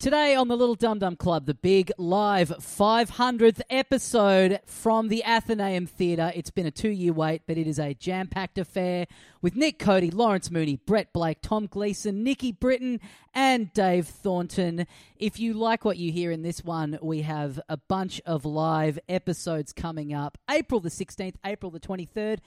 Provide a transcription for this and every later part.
Today on the Little Dum Dum Club, the big live 500th episode from the Athenaeum Theatre. It's been a two year wait, but it is a jam packed affair with Nick Cody, Lawrence Mooney, Brett Blake, Tom Gleeson, Nikki Britton, and Dave Thornton. If you like what you hear in this one, we have a bunch of live episodes coming up April the 16th, April the 23rd,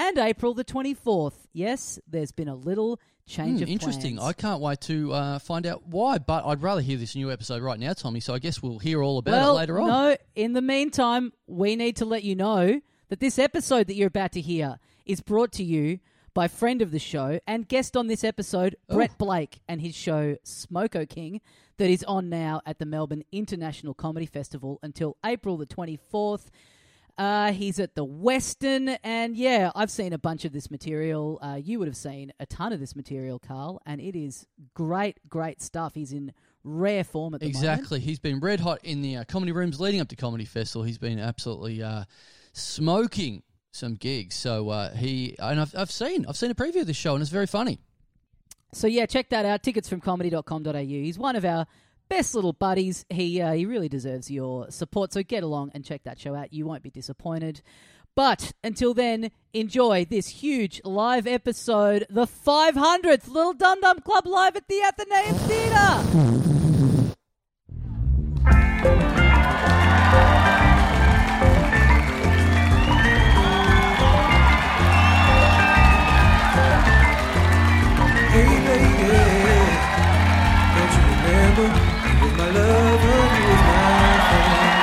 and April the 24th. Yes, there's been a little change Hmm, of interesting. plans. I can't wait to uh, find out why, but I'd rather hear this new episode right now, Tommy. So I guess we'll hear all about well, it later on. No, in the meantime, we need to let you know that this episode that you're about to hear is brought to you by friend of the show and guest on this episode, Oh. Brett Blake, and his show Smoko King, that is on now at the Melbourne International Comedy Festival until April the 24th. Uh, he's at the Western, and yeah, I've seen a bunch of this material. Uh, you would have seen a ton of this material, Carl, and it is great, great stuff. He's in rare form at the moment. Exactly. He's been red hot in the uh, comedy rooms leading up to Comedy Festival. He's been absolutely uh, smoking some gigs. So uh, he and I've, I've seen I've seen a preview of this show and it's very funny. So yeah, check that out. Tickets from comedy.com.au. He's one of our best little buddies. He uh, he really deserves your support. So get along and check that show out. You won't be disappointed. But until then, enjoy this huge live episode, the 500th Little Dum Dum Club live at the Athenaeum Theatre. Hey lady, don't you remember my my friend.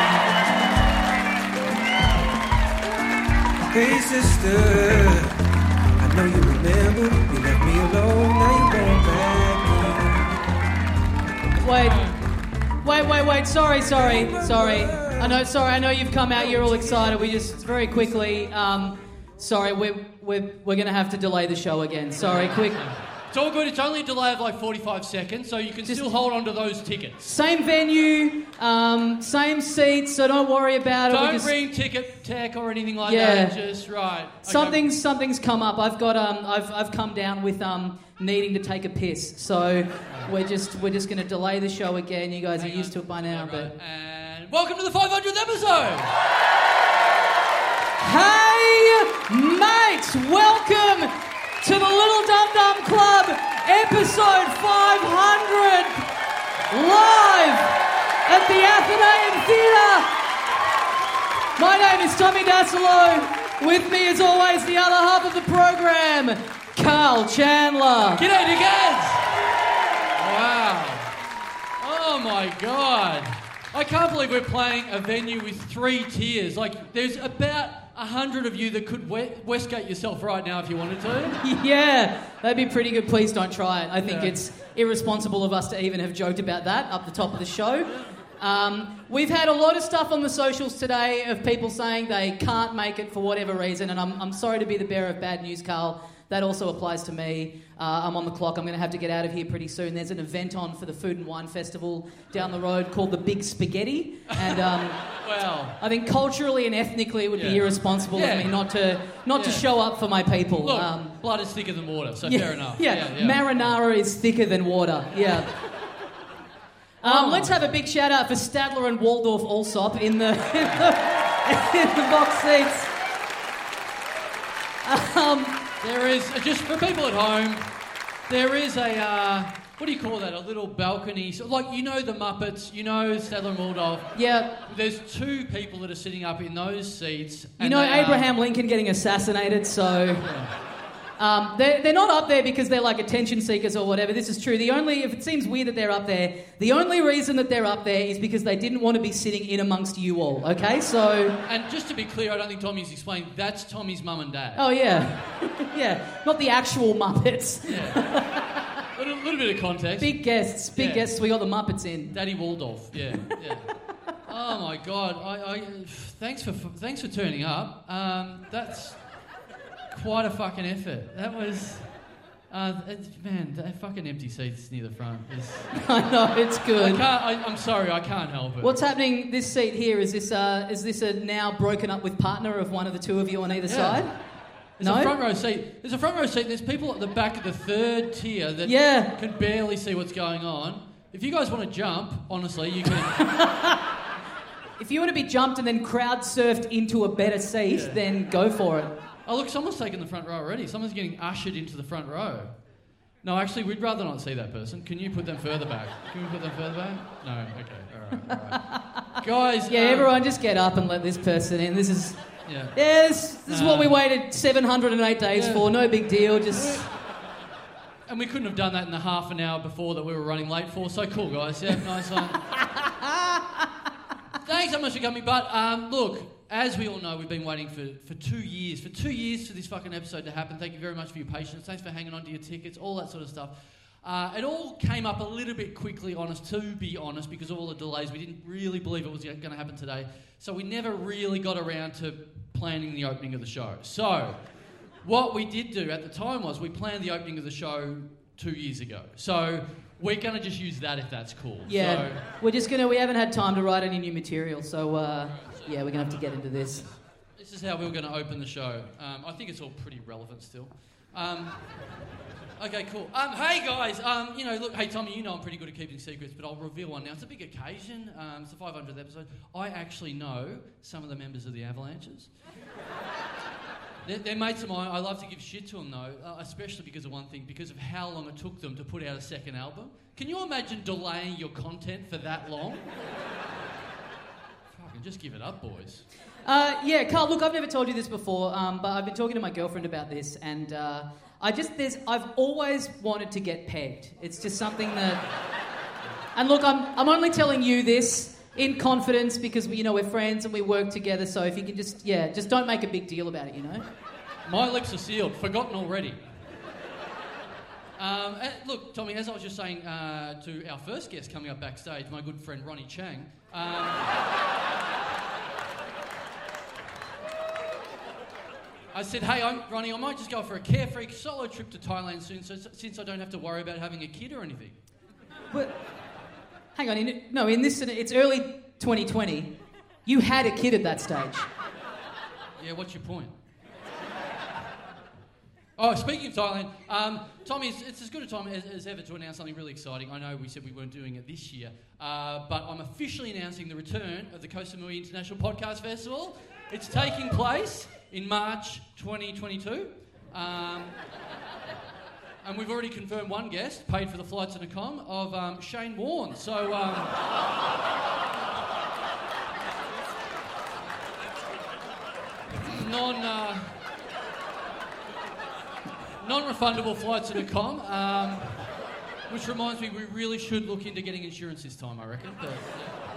Hey sister, I know you remember you left me alone, now you're going back. Wait, wait, wait, wait. Sorry, sorry, sorry. I know, sorry. I know you've come out. You're all excited. We just very quickly. Um, sorry, we're we're we're gonna have to delay the show again. Sorry, quick. It's all good. It's only a delay of like 45 seconds, so you can Just- still hold on to those tickets. Same venue, um, same seats, so don't worry about it. Don't just- ring ticket tech or anything like Yeah. that. Just right. Okay. Something's something's come up. I've got um I've I've come down with um needing to take a piss. So we're just we're just gonna delay the show again. You guys are used to it by now, but And welcome to the 500th episode. Hey mates, welcome to the Little Dum Dum Club episode 500 live at the Athenaeum Theatre. My name is Tommy Dassalo. With me, as always, the other half of the program, Carl Chandler. G'day, dickheads. Wow. Oh my god. I can't believe we're playing a venue with three tiers. Like, there's about a hundred of you that could Westgate yourself right now if you wanted to. Yeah, that'd be pretty good. Please don't try it. I think Yeah. it's irresponsible of us to even have joked about that up the top of the show. Um, we've had a lot of stuff on the socials today of people saying they can't make it for whatever reason, and I'm, I'm sorry to be the bearer of bad news, Carl. That also applies to me. Uh, I'm on the clock. I'm going to have to get out of here pretty soon. There's an event on for the Food and Wine Festival down the road called the Big Spaghetti, and um, Well, I think culturally and ethnically it would be irresponsible Yeah. of me not to not to show up for my people. look, Um, blood is thicker than water, so yeah, fair enough. Yeah, marinara is thicker than water. Yeah. Um, Oh. Let's have a big shout out for Statler and Waldorf Allsop in the, in the, in the box seats. Um, There is, just for people at home, there is a, uh, what do you call that? A little balcony. So, like, you know the Muppets, you know Statler and Waldorf. yeah, There's two people that are sitting up in those seats. you and know they are- Abraham Lincoln getting assassinated, so. Um, they're, they're not up there because they're like attention seekers or whatever. This is true. The only, if it seems weird that they're up there, the only reason that they're up there is because they didn't want to be sitting in amongst you all. Okay, so And just to be clear, I don't think Tommy's explained, that's Tommy's mum and dad. Oh yeah, yeah. Not the actual Muppets. Yeah. A little, little bit of context. Big guests, big Yeah. guests. We got the Muppets in. Daddy Waldorf, yeah, yeah. oh my God! I, I, thanks for thanks for turning up. Um, that's quite a fucking effort. That was, uh, man, that fucking empty seats near the front. Is, I know it's I good. can't. I, I'm sorry, I can't help it. What's happening? This seat here is this. Uh, is this a now broken up with partner of one of the two of you on either Yeah. side? There's No? a front row seat. There's a front row seat. There's people at the back of the third tier that Yeah. can barely see what's going on. If you guys want to jump, honestly, you can. If you want to be jumped and then crowd surfed into a better seat, Yeah. then go for it. Oh, look, someone's taken the front row already. Someone's getting ushered into the front row. No, actually, we'd rather not see that person. Can you put them further back? Can we put them further back? No. Okay. All right. All right. Guys. Yeah, um, everyone just get up and let this person in. This is Yeah. yeah, this, this is what we Um, waited 708 days yeah. for. No big deal. Just And we couldn't have done that in the half an hour before that we were running late for. So cool, guys. Yeah, nice one. Thanks so much for coming. But um, look, as we all know, we've been waiting for, for two years. For two years for this fucking episode to happen. Thank you very much for your patience. Thanks for hanging on to your tickets, all that sort of stuff. Uh, it all came up a little bit quickly on us, to be honest, because of all the delays. We didn't really believe it was going to happen today. So we never really got around to planning the opening of the show. So what we did do at the time was we planned the opening of the show two years ago. So we're going to just use that if that's cool. yeah, So, we're just gonna. We haven't had time to write any new material, so uh, yeah, we're gonna have to get into this. this is how we were going to open the show. Um, I think it's all pretty relevant still. Um, okay, cool. Um, hey guys, um, you know, look, hey Tommy, you know I'm pretty good at keeping secrets, but I'll reveal one now. It's a big occasion. Um, it's the 500th episode. I actually know some of the members of the Avalanches. They're, they're mates of mine. I love to give shit to them though, uh, especially because of one thing, because of how long it took them to put out a second album. Can you imagine delaying your content for that long? Fucking just give it up, boys. Uh, yeah, Carl. Look, I've never told you this before, um, but I've been talking to my girlfriend about this, and uh, I just there's I've always wanted to get pegged. It's just something that. And look, I'm I'm only telling you this in confidence because you know we're friends and we work together. So if you can just yeah, just don't make a big deal about it. You know. My lips are sealed. Forgotten already. Um, eh, look, Tommy, as I was just saying uh, to our first guest coming up backstage, my good friend Ronnie Chang. Um, I said, hey, I'm Ronnie, I might just go for a carefree solo trip to Thailand soon, so, since I don't have to worry about having a kid or anything. But hang on, in, no, in this it's early 2020. You had a kid at that stage. Yeah, what's your point? Oh, speaking of Thailand, um, Tommy, it's, it's as good a time as, as ever to announce something really exciting. I know we said we weren't doing it this year, uh, but I'm officially announcing the return of the Koh Samui International Podcast Festival. It's taking place in March 2022. Um, and we've already confirmed one guest, paid for the flights and a com, of um, Shane Warne. So, um, non uh, non-refundable flights to com. Um, which reminds me, we really should look into getting insurance this time. I reckon. But,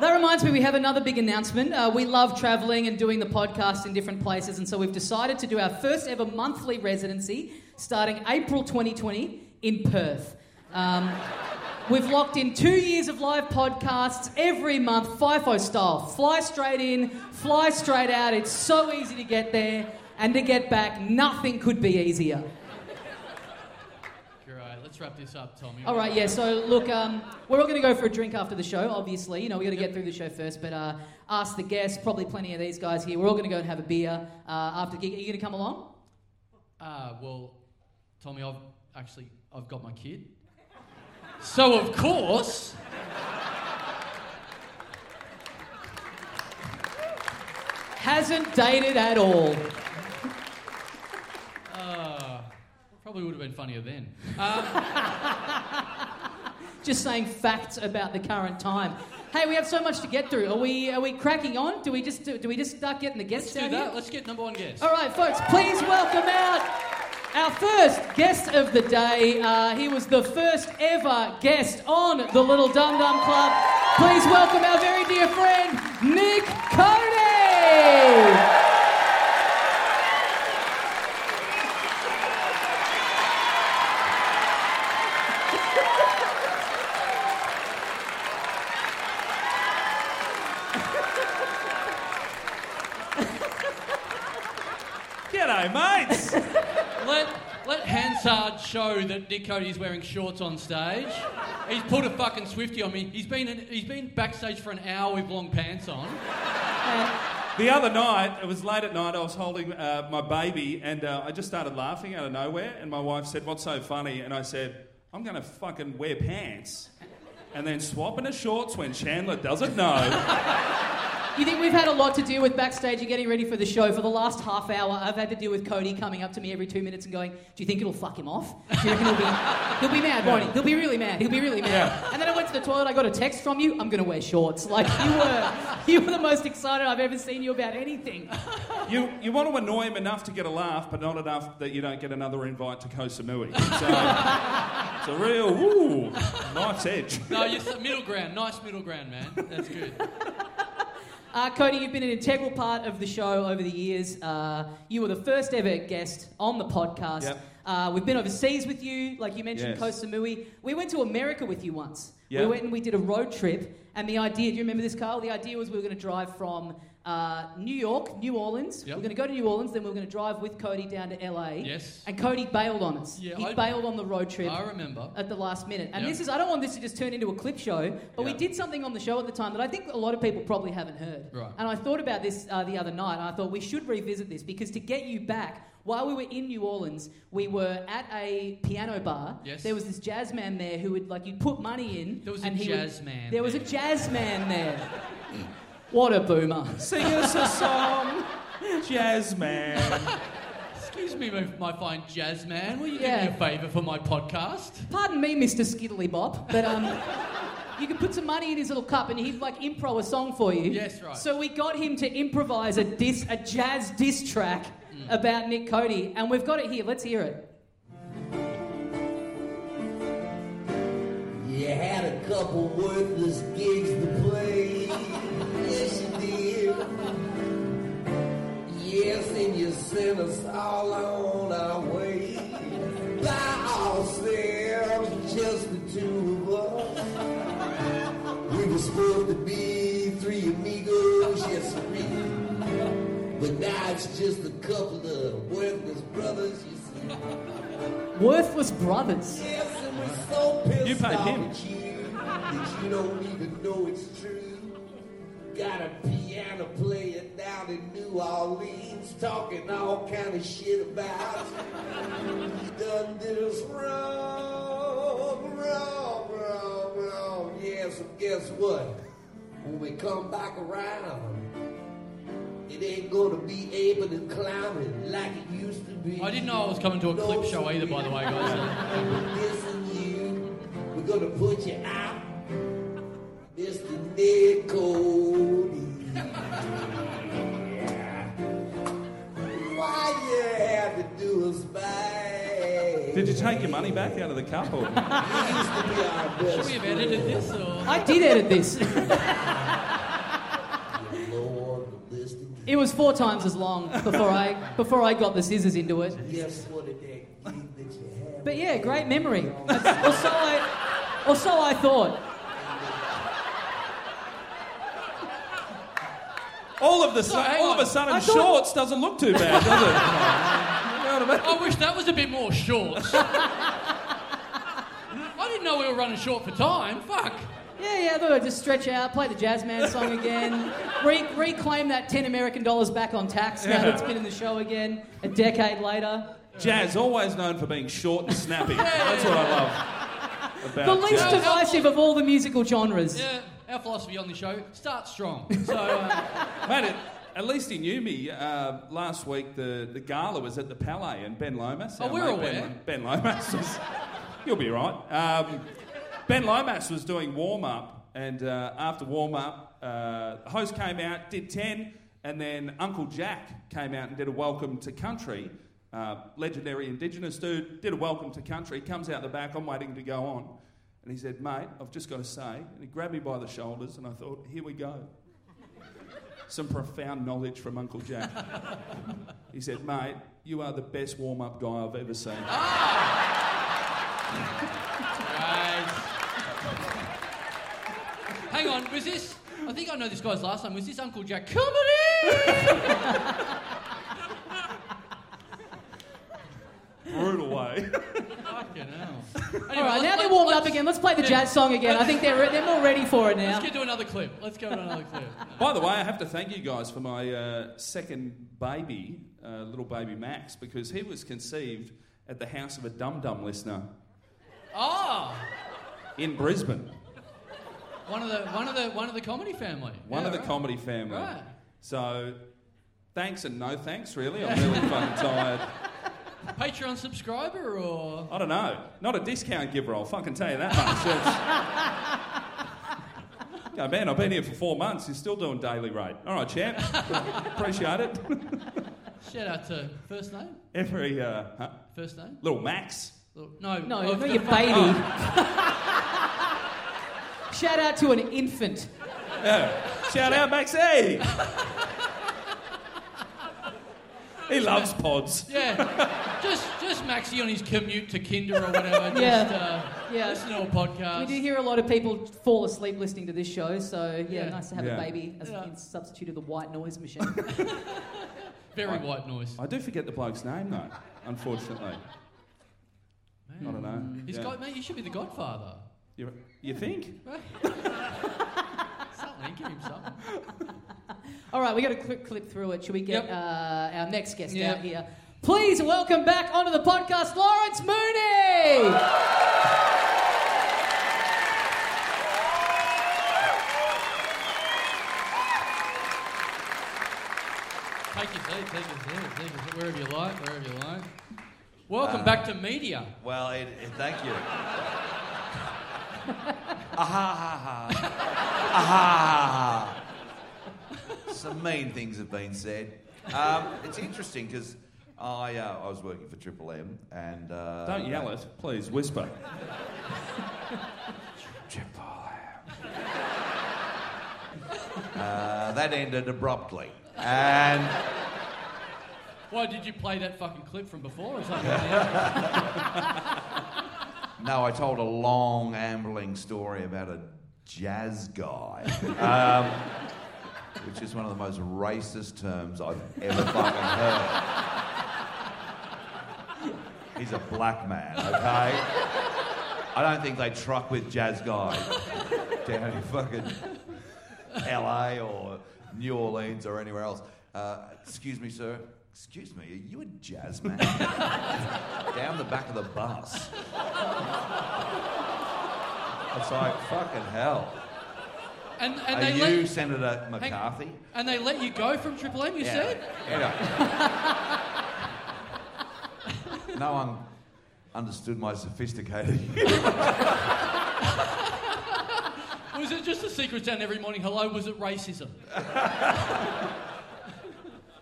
That reminds me, we have another big announcement. Uh, we love travelling and doing the podcast in different places, and so we've decided to do our first ever monthly residency starting April 2020 in Perth. Um, we've locked in two years of live podcasts every month, FIFO style. Fly straight in, fly straight out. It's so easy to get there and to get back. Nothing could be easier. Let's wrap this up, Tommy. All right, yeah. So look, um, we're all going to go for a drink after the show. Obviously, you know we got to get through the show first. But uh, ask the guests. Probably plenty of these guys here. We're all going to go and have a beer uh, after the gig. Are you going to come along? Uh, well, Tommy, I've actually I've got my kid. So of course. Hasn't dated at all. Probably would have been funnier then. Um, Just saying facts about the current time. Hey, we have so much to get through. Are we are we cracking on? Do we just do, do we just start getting the guests let's do that. here? Let's get number one guest. All right, folks, please welcome out our first guest of the day. Uh, he was the first ever guest on the Little Dum Dum Club. Please welcome our very dear friend, Nick Cody. G'day, mates. Let let Hansard show that Nick Cody's wearing shorts on stage. He's put a fucking swifty on me. He's been in, he's been backstage for an hour with long pants on. the other night, it was late at night. I was holding uh, my baby, and uh, I just started laughing out of nowhere. And my wife said, "What's so funny?" And I said, "I'm going to fucking wear pants." and then swap into shorts when Chandler doesn't know. You think we've had a lot to do with backstage and getting ready for the show? For the last half hour, I've had to deal with Cody coming up to me every two minutes and going, "Do you think it'll fuck him off? Do you reckon he'll be, he'll be mad, won't he? He'll be really mad. He'll be really mad." Yeah. And then I went to the toilet. I got a text from you. I'm going to wear shorts. Like you were, you were the most excited I've ever seen you about anything. You, you want to annoy him enough to get a laugh, but not enough that you don't get another invite to Koh Samui. So it's a real, ooh, knife's edge. No, you're middle ground. Nice middle ground, man. That's good. Uh, Cody, you've been an integral part of the show over the years. Uh, you were the first ever guest on the podcast. Yep. Uh, we've been overseas with you, like you mentioned, Yes. Koh Samui. We went to America with you once. Yep. We went and we did a road trip. And the idea, do you remember this, Carl? The idea was we were going to drive from uh, New York, New Orleans. Yep. We're going to go to New Orleans, then we're going to drive with Cody down to LA. Yes. And Cody bailed on us. Yeah, he I- bailed on the road trip I remember. at the last minute. And Yep. this is, I don't want this to just turn into a clip show, but we did something on the show at the time that I think a lot of people probably haven't heard. Right. And I thought about this uh, the other night, and I thought we should revisit this because to get you back, while we were in New Orleans, we were at a piano bar. Yes. There was this jazz man there who would, like, you'd put money in. There was a and would- jazz man There was a jazz man there. what a boomer. Sing us a song, jazz man. Excuse me, my, my fine jazz man. Will you Yeah. do me a favour for my podcast? Pardon me, Mr. Skiddly Bop, but um, you could put some money in his little cup and he'd like impro a song for you. Yes, right. So we got him to improvise a diss, a jazz diss track Hmm. about Nick Cody, and we've got it here. Let's hear it. You had a couple worthless gigs to play. Yes, and you sent us all on our way. By ourselves, just the two of us. We were supposed to be three amigos, yes, three. But now it's just a couple of worthless brothers, you see. Worthless Brothers. Yes, and we're so pissed You paid off him. at you that you don't even know it's true. Got a piano player down in New Orleans talking all kind of shit about done us wrong, wrong, wrong, wrong. Yes, and guess what? When we come back around, it ain't gonna be able to clown like it used to be. I didn't know I was coming to a clip show either, by the way, guys. We're gonna put you out, take your money back out of the cup? Or? He used to be our Should we have edited this or? I did edit this. It was four times as long before I before I got the scissors into it. Yes, what did that gig that you had? But yeah, great memory. Or so I, or so I thought. All of the su- hang all of a sudden, thought- shorts doesn't look too bad, does it? You I wish that was a bit more short. I didn't know we were running short for time. Fuck. Yeah, yeah, I thought I'd just stretch out, play the jazz man song again, re- reclaim that 10 American dollars back on tax now that it's been in the show again, a decade later. Jazz, always known for being short and snappy. That's what I love about The least jazz. divisive of all the musical genres. Yeah, our philosophy on the show: start strong. So uh, Mate, it, at least he knew me. Uh, last week, the, the gala was at the Palais, and Ben Lomas. Oh, we're aware. Ben, ben Lomas was. You'll be right. Um, ben Lomas was doing warm up, and uh, after warm up, uh, the host came out, did 10, and then Uncle Jack came out and did a welcome to country. Uh, legendary Indigenous dude, did a welcome to country, comes out the back, I'm waiting to go on. And he said, Mate, I've just got to say, and he grabbed me by the shoulders, and I thought, Here we go some profound knowledge from Uncle Jack. he said, Mate, you are the best warm up guy I've ever seen. Ah! Right. Hang on, was this? I think I know this guy's last name. Was this Uncle Jack coming in? Brutal way. Fucking hell. All right, Anyway, now they're warmed up again. Let's play the yeah. jazz song again. I think they're, re- they're more ready for it now. Let's get to another clip. Let's go to another clip. By the way, I have to thank you guys for my uh, second baby, uh, little baby Max, because he was conceived at the house of a dum dum listener Ah, in Brisbane. One of the one of the one of the comedy family. One Yeah, of the right. comedy family. Right. So, thanks and no thanks, really. I'm really fucking tired. Patreon subscriber or I don't know. Not a discount giver, I'll fucking tell you that much. It's- Go, man, I've been here for four months. You're still doing daily rate. All right, champ. Appreciate it. shout out to first name? Every uh, huh? First name? little Max. No, No, of not the- your baby. Shout out to an infant. Yeah. Shout out, Maxie. he loves pods. Yeah, just just Maxie on his commute to Kinder or whatever. Just, Yeah. uh, Yeah. listen to a podcast. We do hear a lot of people fall asleep listening to this show, so yeah, Yeah. nice to have Yeah. a baby as Yeah. in substitute of the white noise machine. Very white noise. I do forget the bloke's name, though, unfortunately. I don't know. He's Yeah. got mate. You should be the Godfather. You, you think? Something. Give him something. All right, we got a quick clip through it. Should we get Yep. uh, our next guest Yep. out here? Please welcome back onto the podcast, Lawrence Mooney. Take your seat. Take your seat. Take your seat. Wherever you like. Wherever you like. Welcome Uh, back to media. Well, it, it, thank you. Aha, ha, ha. Aha, ha, ha. Some mean things have been said. Um, it's interesting because I, uh, I was working for Triple M and. Uh, Don't yell it, please. Whisper. Triple M. Uh, that ended abruptly. And. Why did you play that fucking clip from before or something? No, I told a long, ambling story about a jazz guy, um, which is one of the most racist terms I've ever fucking heard. He's a black man, okay? I don't think they truck with jazz guys down in fucking LA or New Orleans or anywhere else. Uh, excuse me, sir. Excuse me, are you a jazz man? down the back of the bus. It's like, fucking hell. And and Are they you let Senator McCarthy? and they let you go from Triple M. You said. Yeah. No one understood my sophisticated. Was it just a secret sound every morning? Hello. Was it racism?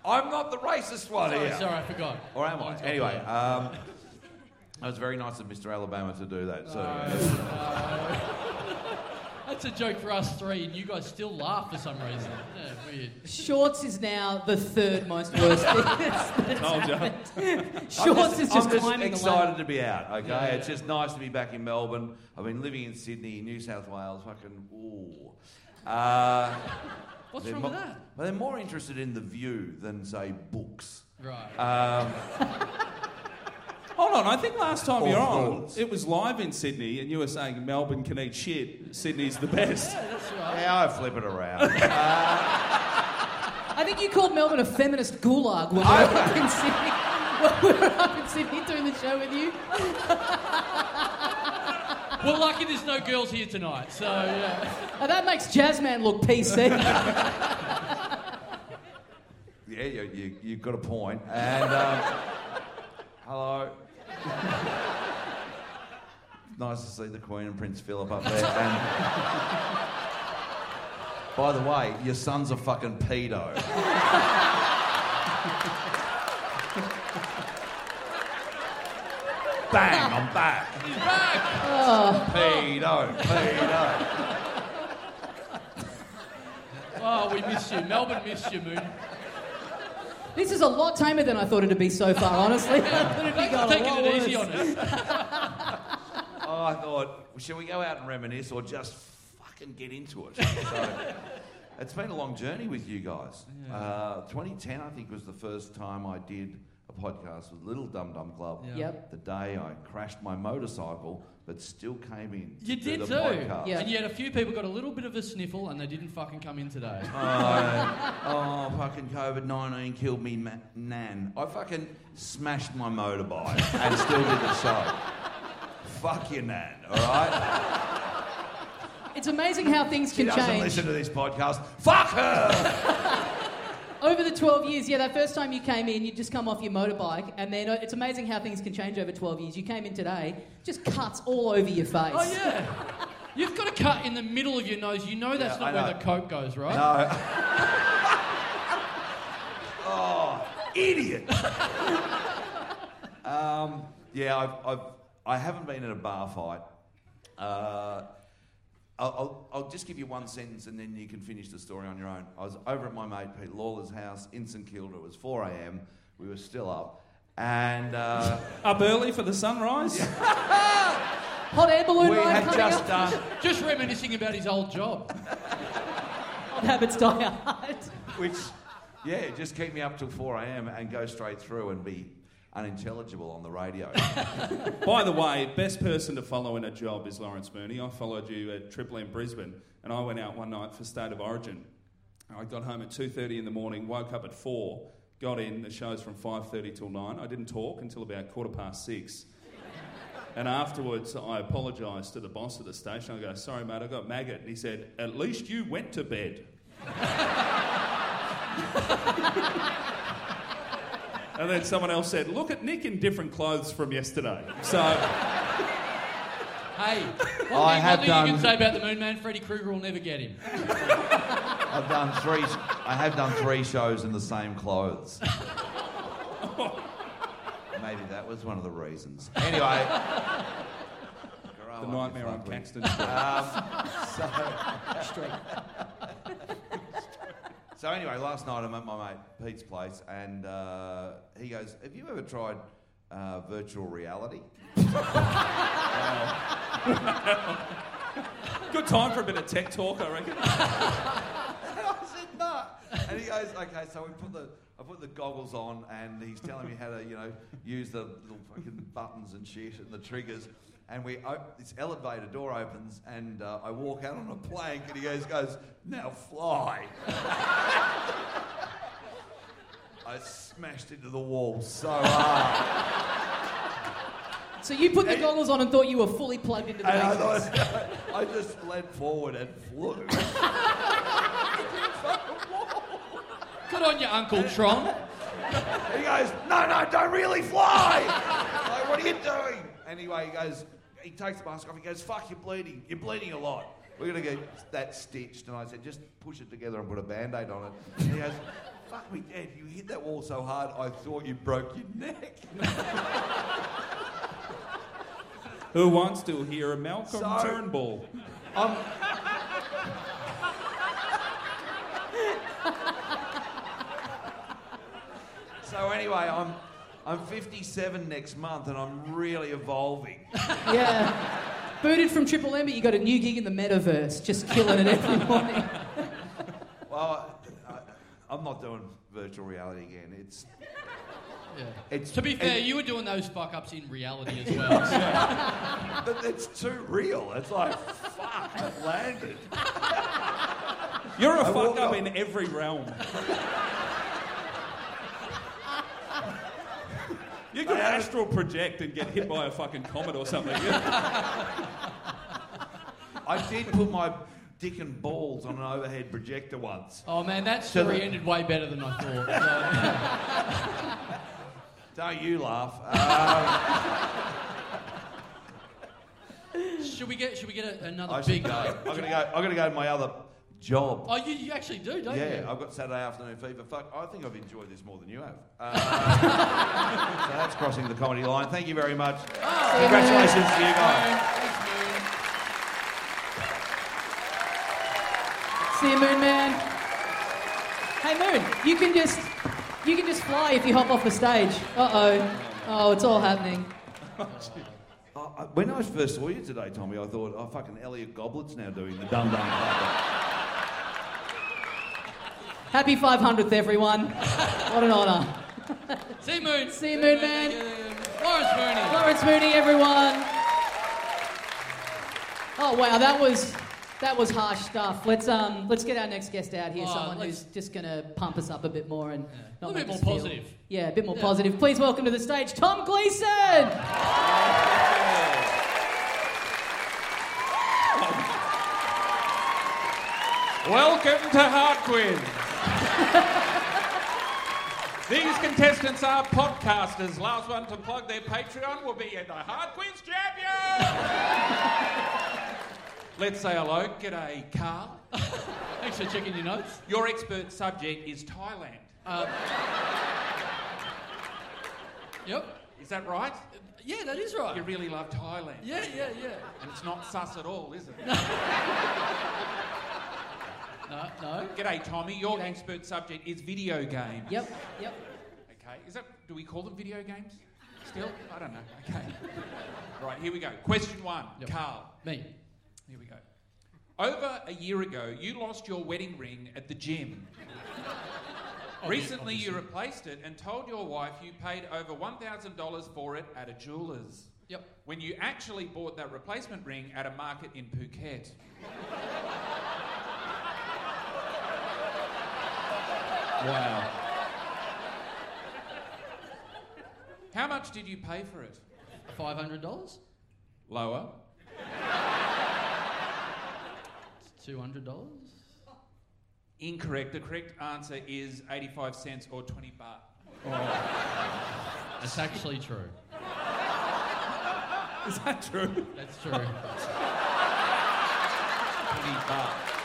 I'm not the racist one Sorry, here. sorry, I forgot. Or am I? Anyway, um, it was very nice of Mr. Alabama to do that. So, That's a joke for us three, and you guys still laugh for some reason. Yeah, weird. Shorts is now the third most worst thing that's, that's Told ya. happened. I'm Shorts is just I'm climbing the excited ladder. to be out. Okay, Yeah, it's just nice to be back in Melbourne. I've been living in Sydney, New South Wales. Fucking ooh. Uh, What's they're wrong mo- with that? Well, they're more interested in the view than say books. Right. Um, Hold on, I think last time you were on, thoughts. it was live in Sydney, and you were saying Melbourne can eat shit. Sydney's the best. That's right. yeah, I flip it around. I think you called Melbourne a feminist gulag when we were up in Sydney. When we were up in Sydney doing the show with you. We're lucky there's no girls here tonight, so yeah. Uh, that makes Jazzman look PC. yeah, you, you, you've got a point. And um, hello. Nice to see the Queen and Prince Philip up there. And by the way, your son's a fucking pedo. Bang! I'm back. He's back. Pedo, pedo. Oh, we miss you. Melbourne missed you, Moon. This is a lot tamer than I thought it'd be so far, honestly. I thought it'd be Thanks for going a taking lot it easy on us. Oh, I thought, shall we go out and reminisce or just fucking get into it? So, it's been a long journey with you guys. Uh, 2010, I think, was the first time I did a podcast with Little Dum Dum Club. Yeah. Yep. The day I crashed my motorcycle, but still came in. To You do did the too. Podcast. Yeah. And yet a few people got a little bit of a sniffle and they didn't fucking come in today. Oh, oh, fucking COVID 19 killed me, ma- nan. I fucking smashed my motorbike and still did the show. Fuck you, nan, alright? It's amazing how things She can doesn't change. listen to this podcast. Fuck her! Over the 12 years, yeah, that first time you came in, you just come off your motorbike, and then uh, it's amazing how things can change over 12 years. You came in today, just cuts all over your face. Oh yeah. You've got a cut in the middle of your nose. You know that's Yeah, not I where the coke goes, right? No. oh, idiot. um, yeah, I've, I've, I haven't been in a bar fight. Uh, I'll, I'll, I'll just give you one sentence and then you can finish the story on your own. I was over at my mate Pete Lawler's house in St Kilda. It was 4 a.m. We were still up. And uh, Up early for the sunrise? Hot air balloon we ride had coming just up. done, Just reminiscing about his old job. Old habits die hard. which, yeah, just keep me up till 4 a.m. and go straight through and be unintelligible on the radio. By the way, best person to follow in a job is Lawrence Mooney. I followed you at Triple M Brisbane, and I went out one night for State of Origin. I got home at 2.30 in the morning, woke up at 4, got in, the show's from 5.30 till 9. I didn't talk until about quarter past 6. And afterwards, I apologised to the boss of the station. I go, sorry, mate, I got maggot. And he said, at least you went to bed. and then someone else said, look at Nick in different clothes from yesterday. So... Hey, one I thing, have one thing you can done- say about the Moon Man, Freddy Krueger will never get him. I've done three. I have done three shows in the same clothes. Maybe that was one of the reasons. Anyway, The Nightmare on Caxton Street. Um, so anyway, last night I'm at my mate Pete's place, and uh, he goes, "Have you ever tried uh, virtual reality?" Good time for a bit of tech talk, I reckon. And I said no. And he goes, okay, so we put the I put the goggles on and he's telling me how to, you know, use the little fucking buttons and shit and the triggers. And we op- this elevator door opens and uh, I walk out on a plank and he goes, goes, now fly. I smashed into the wall so hard. So you put the goggles on and thought you were fully plugged into the And I, thought, I just leant forward and flew. Good on you, Uncle Tron. He goes, no, no, don't really fly. like, what are you doing? Anyway, he goes, he takes the mask off. He goes, fuck, you're bleeding. You're bleeding a lot. We're going to get that stitched. And I said, just push it together and put a band-aid on it. And he goes, fuck me, Dad, you hit that wall so hard, I thought you broke your neck. Who wants to hear a Malcolm So- Turnbull? I'm... so anyway, I'm, I'm 57 next month and I'm really evolving. Yeah. Booted from Triple M, but you got a new gig in the metaverse, just killing it every morning. Well, I, I'm not doing virtual reality again. It's Yeah. it's To be fair, you were doing those fuck ups in reality as well. so- but it's too real. It's like fuck, it landed. You're a I fuck up, up in every realm. You could astral project and get hit by a fucking comet or something. I did put my dick and balls on an overhead projector once. oh man, that So story the- ended way better than I thought. Don't you laugh? Um, should we get should we get a, another I should big? go. I'm gonna go. I'm gonna go to my other job. Oh, you, you actually do, don't Yeah, you? I've got Saturday afternoon fever. Fuck, I think I've enjoyed this more than you have. Uh, so that's crossing the comedy line. Thank you very much. Congratulations to you guys. See you, Moon Man. Hey, Moon, you can just you can just fly if you hop off the stage. Uh oh. Oh, it's all happening. Uh, when I first saw you today, Tommy, I thought, oh, fucking Elliot Goblet's now doing the Dum Dum. Happy 500th, everyone. What an honour. See Moon. See you, Moon Man. Lawrence Mooney. Lawrence Mooney, everyone. Oh wow, that was that was harsh stuff. Let's um let's get our next guest out here. Oh, someone let's- who's just gonna pump us up a bit more and not A make bit us more feel- positive. Yeah, a bit more Yeah. positive. Please welcome to the stage Tom Gleeson. Welcome to Hard Quiz. These contestants are podcasters. Last one to plug their Patreon will be the Hard Quiz champion. Let's say hello. G'day, Carl. Thanks for checking your notes. Your expert subject is Thailand. Uh, yep. Is that right? Yeah, that is right. You really love Thailand. Yeah, yeah, yeah. And it's not sus at all, is it? No, no. G'day, Tommy. Your expert subject is video games. Yep, yep. Okay. Is that? Do we call them video games? Still? I don't know. Okay. right. Here we go. Question one. Yep. Carl. Me. Here we go. Over a year ago, you lost your wedding ring at the gym. Recently, you replaced it and told your wife you paid over $1,000 for it at a jeweler's. Yep. When you actually bought that replacement ring at a market in Phuket. Wow. How much did you pay for it? Five hundred dollars. Lower. Two hundred dollars. Incorrect. The correct answer is 85 cents or 20 baht. Oh. That's actually true. Is that true? That's true. 20 baht.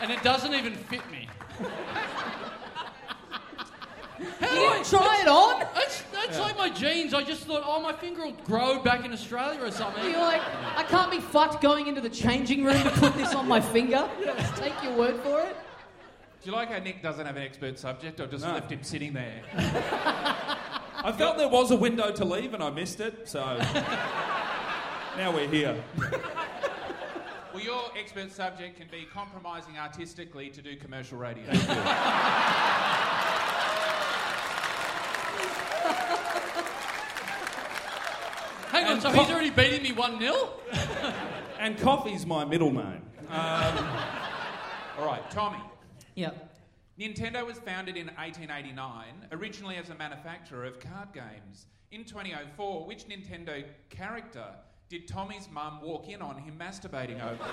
And it doesn't even fit me. You didn't try it on? That's, that's like my jeans. I just thought, oh, my finger will grow back in Australia or something. You're like, I can't be fucked going into the changing room to put this on my finger. Just take your word for it. Do you like how Nick doesn't have an expert subject or just No. left him sitting there? I felt there was a window to leave and I missed it, so now we're here. Well, your expert subject can be compromising artistically to do commercial radio. Hang on, And so co- he's already beating me 1 0? And coffee's my middle name. Um, all right, Tommy. Yep. Nintendo was founded in 1889, originally as a manufacturer of card games. In 2004, which Nintendo character did Tommy's mum walk in on him masturbating over?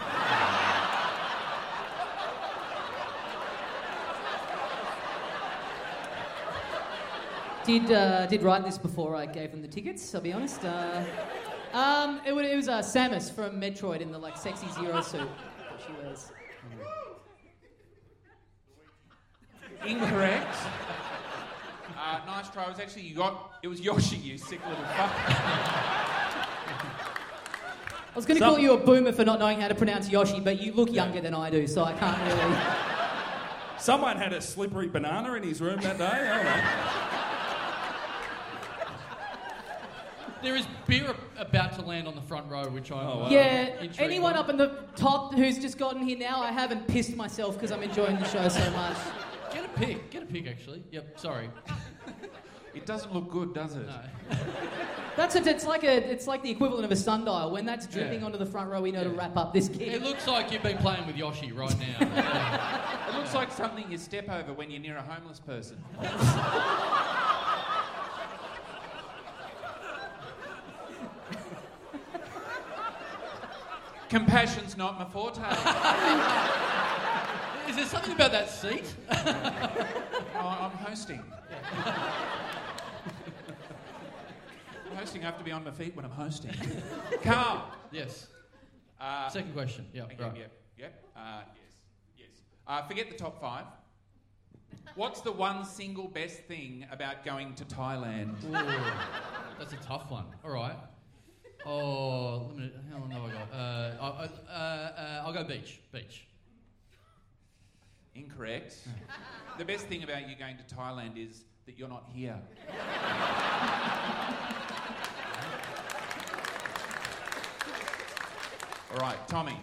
Did uh, did write this before I gave them the tickets. I'll be honest. Uh, um, it, it was uh, Samus from Metroid in the like sexy zero suit that she wears. Incorrect. Uh, nice try. It was actually you got. It was Yoshi, you sick little fuck. I was going to Some- call you a boomer for not knowing how to pronounce Yoshi, but you look younger than I do, so I can't really. Someone had a slippery banana in his room that day. I don't know. There is beer about to land on the front row, which I'm. Oh, wow. uh, Yeah, intrigued anyone by. up in the top who's just gotten here now, I haven't pissed myself because I'm enjoying the show so much. Get a pick. Get a pick, actually. Yep, sorry. It doesn't look good, does it? No. That's a, it's like a it's like the equivalent of a sundial. When that's dripping Yeah. onto the front row, we know to wrap up this kid. It looks like you've been playing with Yoshi right now. It looks like something you step over when you're near a homeless person. Compassion's not my forte. Is there something about that seat? Oh, I'm hosting. Hosting. I have to be on my feet when I'm hosting. Carl. Yes. Uh, Second question. Yeah, okay, right. Yep. Yep. Uh, yes. Yes. Uh, forget the top five. What's the one single best thing about going to Thailand? Ooh, that's a tough one. All right. Oh, me, how long have I got? Uh, I, I, uh, uh, I'll go beach. Beach. Incorrect. the best thing about you going to Thailand is that you're not here. All right, Tommy.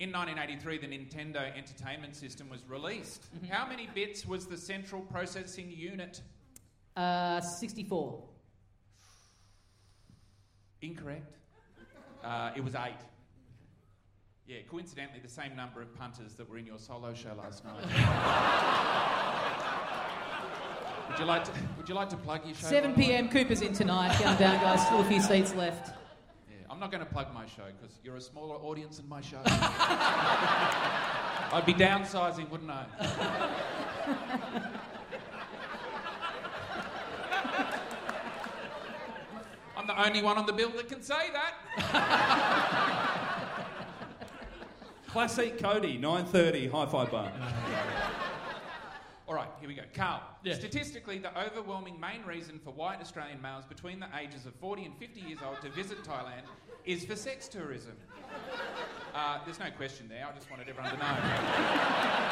In 1983, the Nintendo Entertainment System was released. How many bits was the central processing unit? Uh, 64. Incorrect. Uh, it was eight. Yeah, coincidentally, the same number of punters that were in your solo show last night. would you like to? Would you like to plug your show? 7 by the way? p.m. Cooper's Inn tonight. Come down, guys. Still a few seats left. Yeah, I'm not going to plug my show because you're a smaller audience than my show. I'd be downsizing, wouldn't I? I'm the only one on the bill that can say that. Classic Cody, 9.30, Hi-Fi Bar. All right, here we go. Carl, Yeah. statistically, the overwhelming main reason for white Australian males between the ages of 40 and 50 years old to visit Thailand is for sex tourism. Uh, there's no question there, I just wanted everyone to know.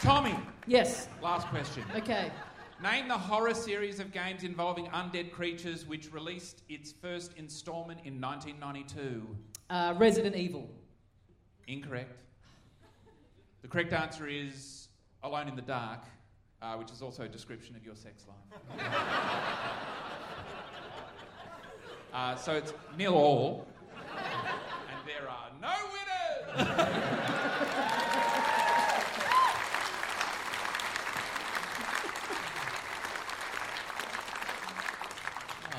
Tommy, Yes. last question. Okay. Name the horror series of games involving undead creatures which released its first installment in 1992. Uh, Resident Evil. Incorrect. The correct answer is Alone in the Dark, uh, which is also a description of your sex life. uh, so it's nil all, and there are no winners.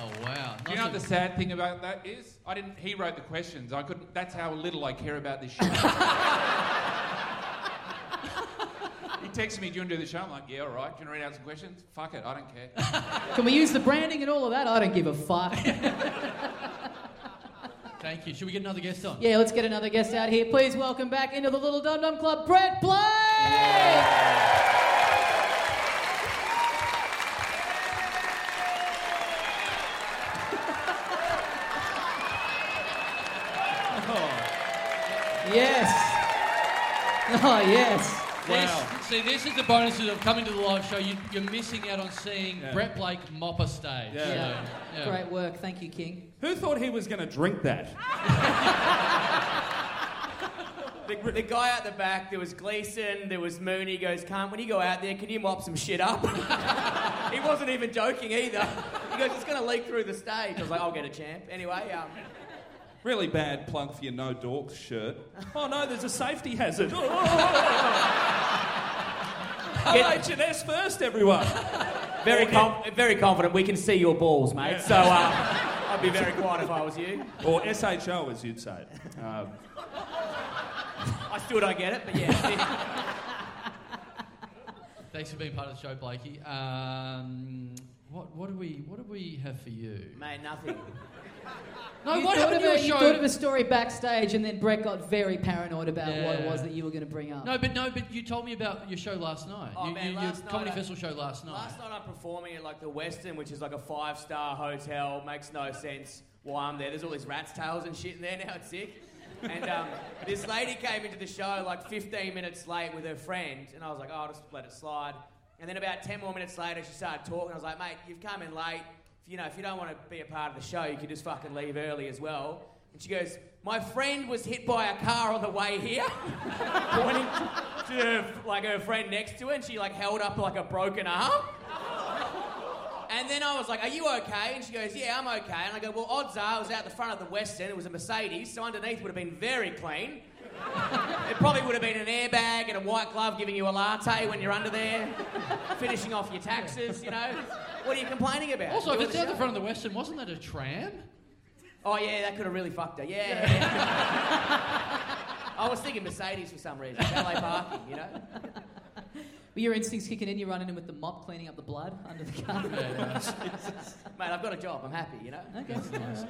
Oh wow! Do you know what the sad thing about that is? I didn't. He wrote the questions. I couldn't. That's how little I care about this show. texted me, "Do you want to do the show?" I'm like, "Yeah, all right." Do you want to read out some questions? Fuck it, I don't care. Can we use the branding and all of that? I don't give a fuck. Thank you. Should we get another guest on? yeah, let's get another guest out here. Please welcome back into the Little Dum Dum Club, Brett Blake! Oh. Yes. Oh, yes. This, see, this is the bonuses of coming to the live show. You, you're missing out on seeing Yeah. Brett Blake mop a stage. Yeah. So, Yeah. yeah. Great work. Thank you, King. Who thought he was going to drink that? The, the guy out the back, there was Gleeson, there was Mooney. He goes, "Can't when you go out there, can you mop some shit up?" he wasn't even joking either. He goes, "It's going to leak through the stage." I was like, "I'll get a champ." Anyway, um, Really bad plunk for your no dorks shirt. Oh no, there's a safety hazard. RHS first, everyone. very com- very confident we can see your balls, mate. So uh, I'd be very quiet if I was you. Or SHO, as you'd say. Um, I still don't get it, but yeah. Thanks for being part of the show, Blakey. Um, what, what do we what do we have for you? mate, nothing. No, you what thought, happened of to a, your you show? thought of a story backstage, and then Brett got very paranoid about what it Yeah. was that you were going to bring up. No, but no, but you told me about your show last night. Oh, you, man, you, last your comedy I- festival show last night. Last night I'm performing at like the Westin, which is like a five star hotel. Makes no sense why I'm there. There's all these rat's tails and shit in there now. It's sick. And um, this lady came into the show like 15 minutes late with her friend, and I was like, oh, I'll just let it slide. And then about 10 more minutes later, she started talking. I was like, mate, you've come in late. You know, if you don't want to be a part of the show, you can just fucking leave early as well. And she goes, my friend was hit by a car on the way here, pointing to her, like her friend next to her, and she like held up like a broken arm. And then I was like, Are you okay? And she goes, Yeah, I'm okay. And I go, Well, odds are I was out the front of the Westin. It was a Mercedes, so underneath would have been very clean. It probably would have been an airbag and a white glove giving you a latte when you're under there, finishing off your taxes, you know. What are you complaining about? also, if it's the out the show. front of the Westin, wasn't that a tram? Oh, yeah, that could have really fucked her. Yeah. yeah. I was thinking Mercedes for some reason. LA parking, you know. Your instincts kicking in? You're running in with the mop, cleaning up the blood under the car. Mate, I've got a job. I'm happy, you know. Okay.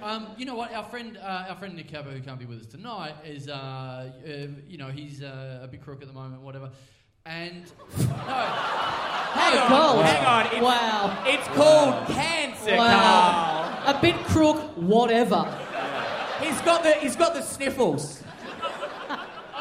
Um, you know what? Our friend, uh, our friend Nick Capper, who can't be with us tonight, is, uh, uh, you know, he's uh, a big crook at the moment, whatever. And no, Hang on, hang on. It's, Wow. It's called cancer. Carl. A bit crook, whatever. He's got the he's got the sniffles.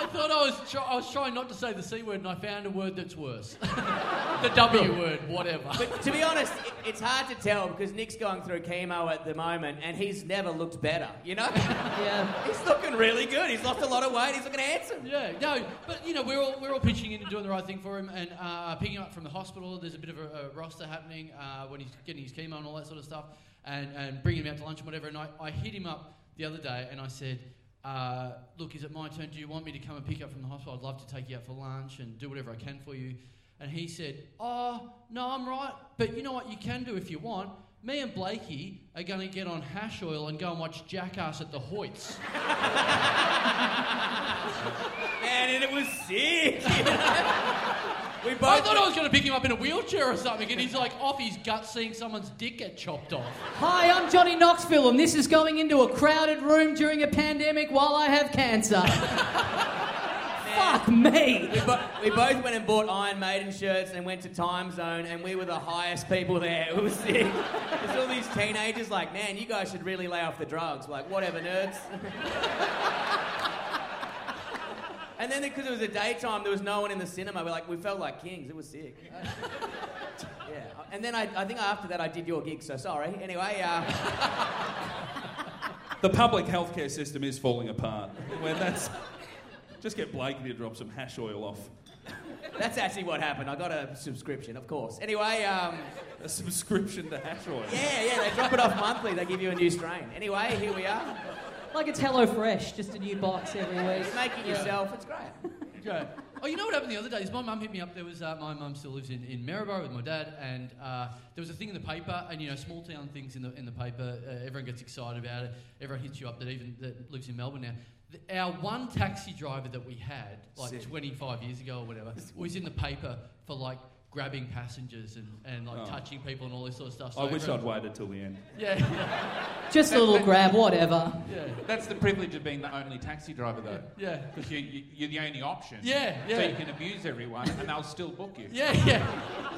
I thought I was try- I was trying not to say the c word, and I found a word that's worse. the W word, whatever. But to be honest, it, it's hard to tell because Nick's going through chemo at the moment, and he's never looked better. You know, Yeah. he's looking really good. He's lost a lot of weight. He's looking handsome. Yeah, no, but you know we're all we're all pitching in and doing the right thing for him, and uh, picking him up from the hospital. There's a bit of a, a roster happening uh, when he's getting his chemo and all that sort of stuff, and, and bringing him out to lunch and whatever. And I, I hit him up the other day, and I said, uh, "Look, is it my turn? Do you want me to come and pick you up from the hospital? I'd love to take you out for lunch and do whatever I can for you." And he said, Oh, no, I'm right. But you know what you can do if you want? Me and Blakey are going to get on hash oil and go and watch Jackass at the Hoyts. Man, and it was sick. we both. I thought I was going to pick him up in a wheelchair or something, and he's like off his gut seeing someone's dick get chopped off. Hi, I'm Johnny Knoxville, and this is going into a crowded room during a pandemic while I have cancer. Fuck me. We, bo- we both went and bought Iron Maiden shirts and went to Timezone, and we were the highest people there. It was sick. There's all these teenagers like, man, you guys should really lay off the drugs. We're like, whatever, nerds. and then because it was a daytime, there was no one in the cinema. We're like, we felt like kings. It was sick. yeah. And then I, I think after that, I did your gig. So sorry. Anyway, uh, The public healthcare system is falling apart. When that's just get Blakey to drop some hash oil off. that's actually what happened. I got a subscription, of course. Anyway. Um, A subscription to hash oil. Yeah, yeah, they drop it off monthly. They give you a new strain. Anyway, here we are. Like it's Hello Fresh, just a new box every week. Make it yourself. It's great. Okay. Oh, you know what happened the other day? Is my mum hit me up. There was uh, my mum still lives in, in Maryborough with my dad, and uh, there was a thing in the paper, and you know, small town things in the in the paper. Uh, everyone gets excited about it. Everyone hits you up that even that lives in Melbourne now. The, our one taxi driver that we had, like Sick. 25 years ago or whatever, was in the paper for like grabbing passengers and, and like Oh. touching people and all this sort of stuff. I wish I'd waited till the end. Yeah, yeah, Just a little grab, whatever. yeah, That's the privilege of being the only taxi driver, though. yeah, Because you, you, you're the only option. yeah, yeah. So you can abuse everyone and they'll still book you. yeah, yeah.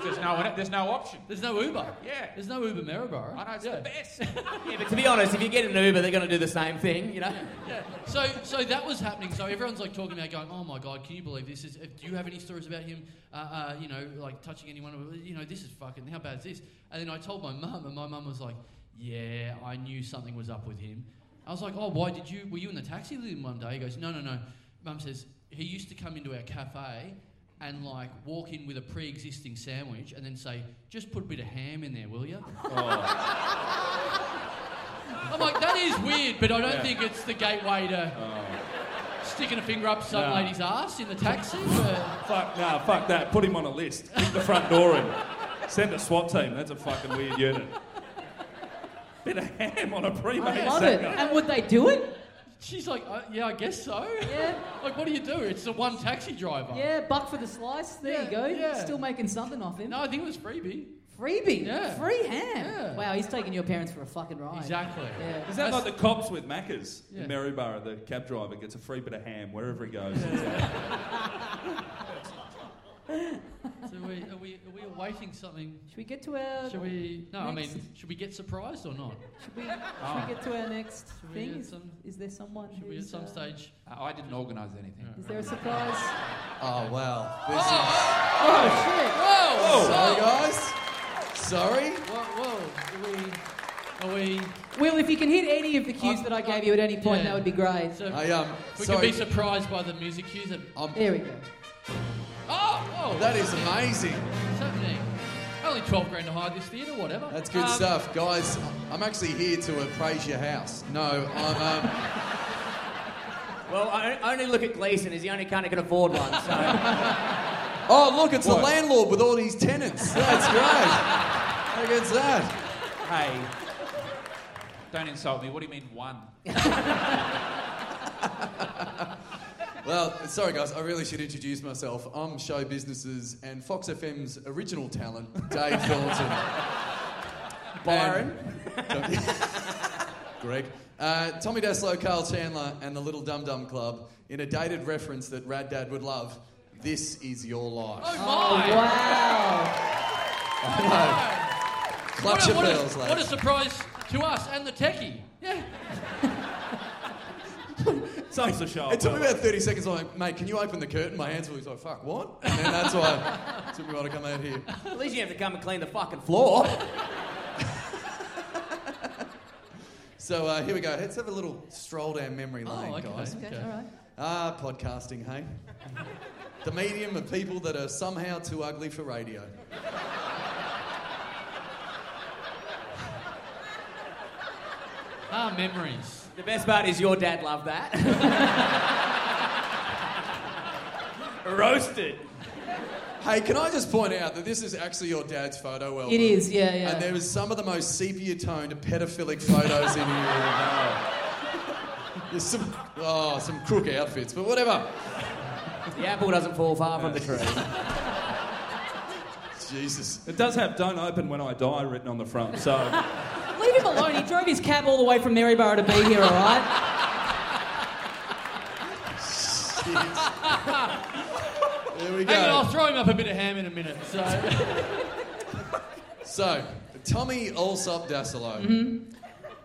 There's no, there's no option. There's no Uber. Yeah. There's no Uber Maryborough. I know, it's yeah. the best. Yeah, but to be honest, if you get an Uber, they're going to do the same thing, you know? Yeah. So, so that was happening. So everyone's like talking about going, oh my god, can you believe this? Is do you have any stories about him? Uh, uh, you know, like touching anyone? You know, this is fucking. How bad is this? And then I told my mum, and my mum was like, yeah, I knew something was up with him. I was like, oh, why did you? Were you in the taxi with him one day? He goes, no, no, no. Mum says he used to come into our cafe. And like walk in with a pre-existing sandwich, and then say, "Just put a bit of ham in there, will you?" Oh. I'm like, that is weird, but I don't Yeah. think it's the gateway to oh. Sticking a finger up some No. lady's ass in the taxi. but- Fuck, nah, fuck that. Put him on a list. Kick the front door in. Send a SWAT team. That's a fucking weird unit. Bit of ham on a pre-made I love it. sandwich. And would they do it? She's like, uh, yeah, I guess so. Yeah. like, what do you do? It's the one taxi driver. Yeah, buck for the slice. There Yeah, you go. yeah. Still making something off him. No, I think it was freebie. Freebie. Yeah. Free ham. Yeah. Wow, he's taking your parents for a fucking ride. Exactly. Yeah. Is that like the cops with Macca's Yeah. in Maryborough? The cab driver gets a free bit of ham wherever he goes. So we, are we are we awaiting something? Should we get to our? Should we? No, I mean, should we get surprised or not? Should we, should we get to our next Should thing? Is, some- is there someone? Should we at some uh, stage? Uh, I didn't organise anything. Is there a surprise? Oh wow. This Oh is, sorry guys. Sorry. Whoa, whoa. Are we? Are we? Will, if you can hit any of the cues I'm- that I gave you at any point, yeah. that would be great. So I um. we sorry. can be surprised by the music cues. That, I'm- There we go. oh, oh, that is amazing. what's happening? Only 12 grand to hire this theatre, whatever. That's good Um, stuff, guys. I'm actually here to appraise your house. No, I'm um. Well, I only look at Gleeson. He's the only kind of can afford one. So Oh, look, it's What? the landlord with all these tenants. That's great. How good's that? Hey, don't insult me. What do you mean one? Well, sorry guys, I really should introduce myself. I'm show businesses and Fox FM's original talent, Dave Thornton. Byron. And- Greg. Uh, Tommy Dassalo, Carl Chandler, and the Little Dum Dum Club in a dated reference that Rad Dad would love. This is your life. Oh, Oh, my! wow. Clutch what, a, your what, a, pearls, what a surprise to us and the techie. Yeah. Saves the show. It took me about 30 seconds. I'm like, mate, can you open the curtain? My hands were like, fuck, what? And then that's why it took me a while to come out here. At least you have to come and clean the fucking floor. So uh, here we go. Let's have a little stroll down memory lane, Oh, okay. guys. Okay, all right. Ah, podcasting, hey? The medium of people that are somehow too ugly for radio. Ah, memories. the best part is your dad loved that. Roasted. Hey, can I just point out that this is actually your dad's photo album? It is, yeah, yeah. And there is some of the most sepia-toned pedophilic photos in here. There's some, oh, some crook outfits, but whatever. The apple doesn't fall far from the tree. Jesus. It does have "Don't open when I die" written on the front. So Leave him alone. He drove his cab all the way from Maryborough to be here, all right? There we go. Hang on, I'll throw him up a bit of ham in a minute. So, So, Tommy Allsop Dassalo. Mm-hmm.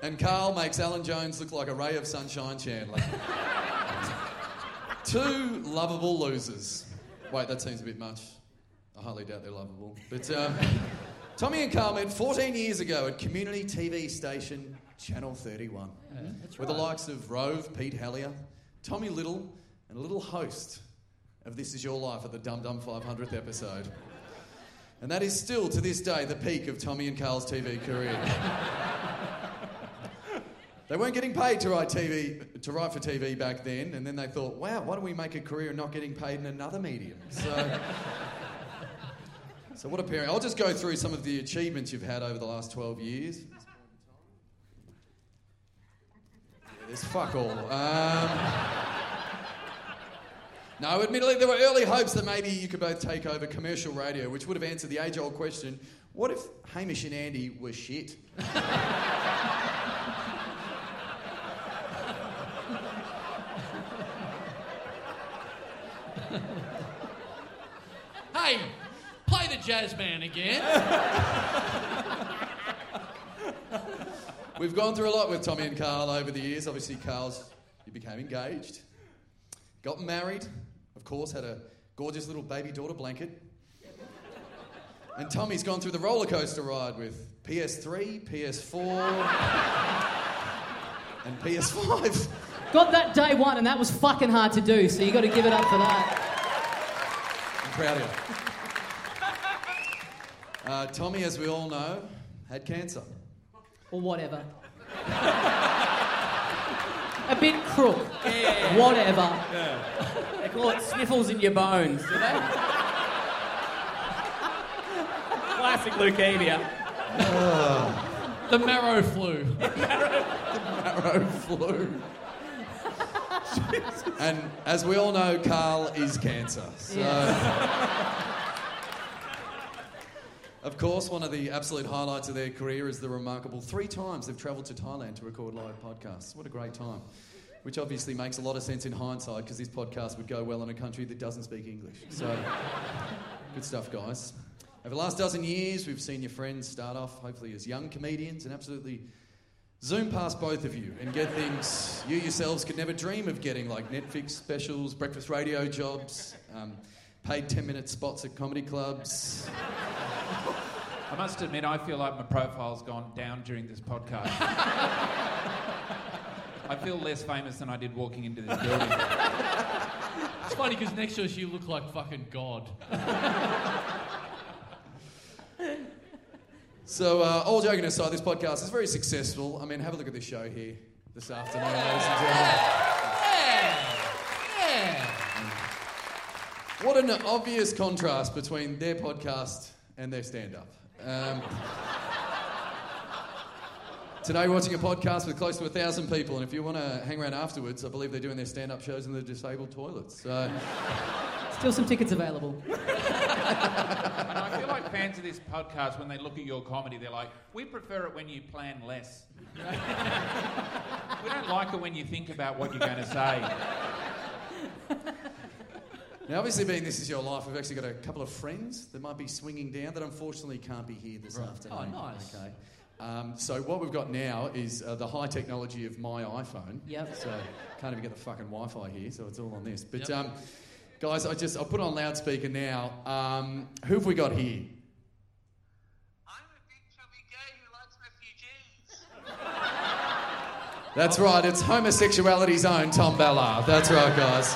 And Carl makes Alan Jones look like a ray of sunshine Chandler. Two lovable losers. Wait, that seems a bit much. I highly doubt they're lovable. But um, Tommy and Carl met 14 years ago at community TV station Channel 31. with the likes of Rove, Pete Hellier, Tommy Little, and a little host of This Is Your Life at the Dum Dum 500th episode. And that is still, to this day, the peak of Tommy and Carl's TV career. they weren't getting paid to write TV, to write for TV back then, and then they thought, wow, why don't we make a career in not getting paid in another medium? So, so what a pairing. I'll just go through some of the achievements you've had over the last 12 years. Yeah, fuck all. Um, no, admittedly, there were early hopes that maybe you could both take over commercial radio, which would have answered the age old question what if Hamish and Andy were shit? hey, play the jazz band again. We've gone through a lot with Tommy and Carl over the years. Obviously, Carl's, you became engaged, got married, of course, had a gorgeous little baby daughter blanket. And Tommy's gone through the roller coaster ride with PS3, PS4, and PS5. Got that day one, and that was fucking hard to do, so you got to give it up for that. I'm proud of you. Uh, Tommy, as we all know, had cancer. Or whatever. A bit crook. Yeah. Whatever. They call it sniffles in your bones, do they? Classic leukemia. The marrow flu. The marrow flu. and as we all know, Carl is cancer. So, of course, one of the absolute highlights of their career is the remarkable three times they've travelled to Thailand to record live podcasts. What a great time. Which obviously makes a lot of sense in hindsight because this podcast would go well in a country that doesn't speak English. So, good stuff, guys. Over the last dozen years, we've seen your friends start off, hopefully, as young comedians and absolutely zoom past both of you and get things you yourselves could never dream of getting, like Netflix specials, breakfast radio jobs, um, paid 10 minute spots at comedy clubs. I must admit, I feel like my profile's gone down during this podcast. I feel less famous than I did walking into this building. It's funny because next to us you look like fucking God. So, uh, all joking aside, this podcast is very successful. I mean, have a look at this show here this afternoon, ladies and gentlemen. What an obvious contrast between their podcast and their stand up. Um, today, we're watching a podcast with close to a thousand people, and if you want to hang around afterwards, I believe they're doing their stand up shows in the disabled toilets. So, Still some tickets available. And I feel like fans of this podcast, when they look at your comedy, they're like, we prefer it when you plan less. we don't like it when you think about what you're going to say. now, obviously, being this is your life, we've actually got a couple of friends that might be swinging down that unfortunately can't be here this afternoon. Oh, nice. Okay. Um, so what we've got now is uh, the high technology of my iPhone. Yep. So can't even get the fucking Wi-Fi here, so it's all on this. But Yep. um, guys, I just I'll put it on loudspeaker now. Um, who have we got here? I'm a big chubby gay who likes refugees. That's right. It's homosexuality's own Tom Ballard. That's right, guys.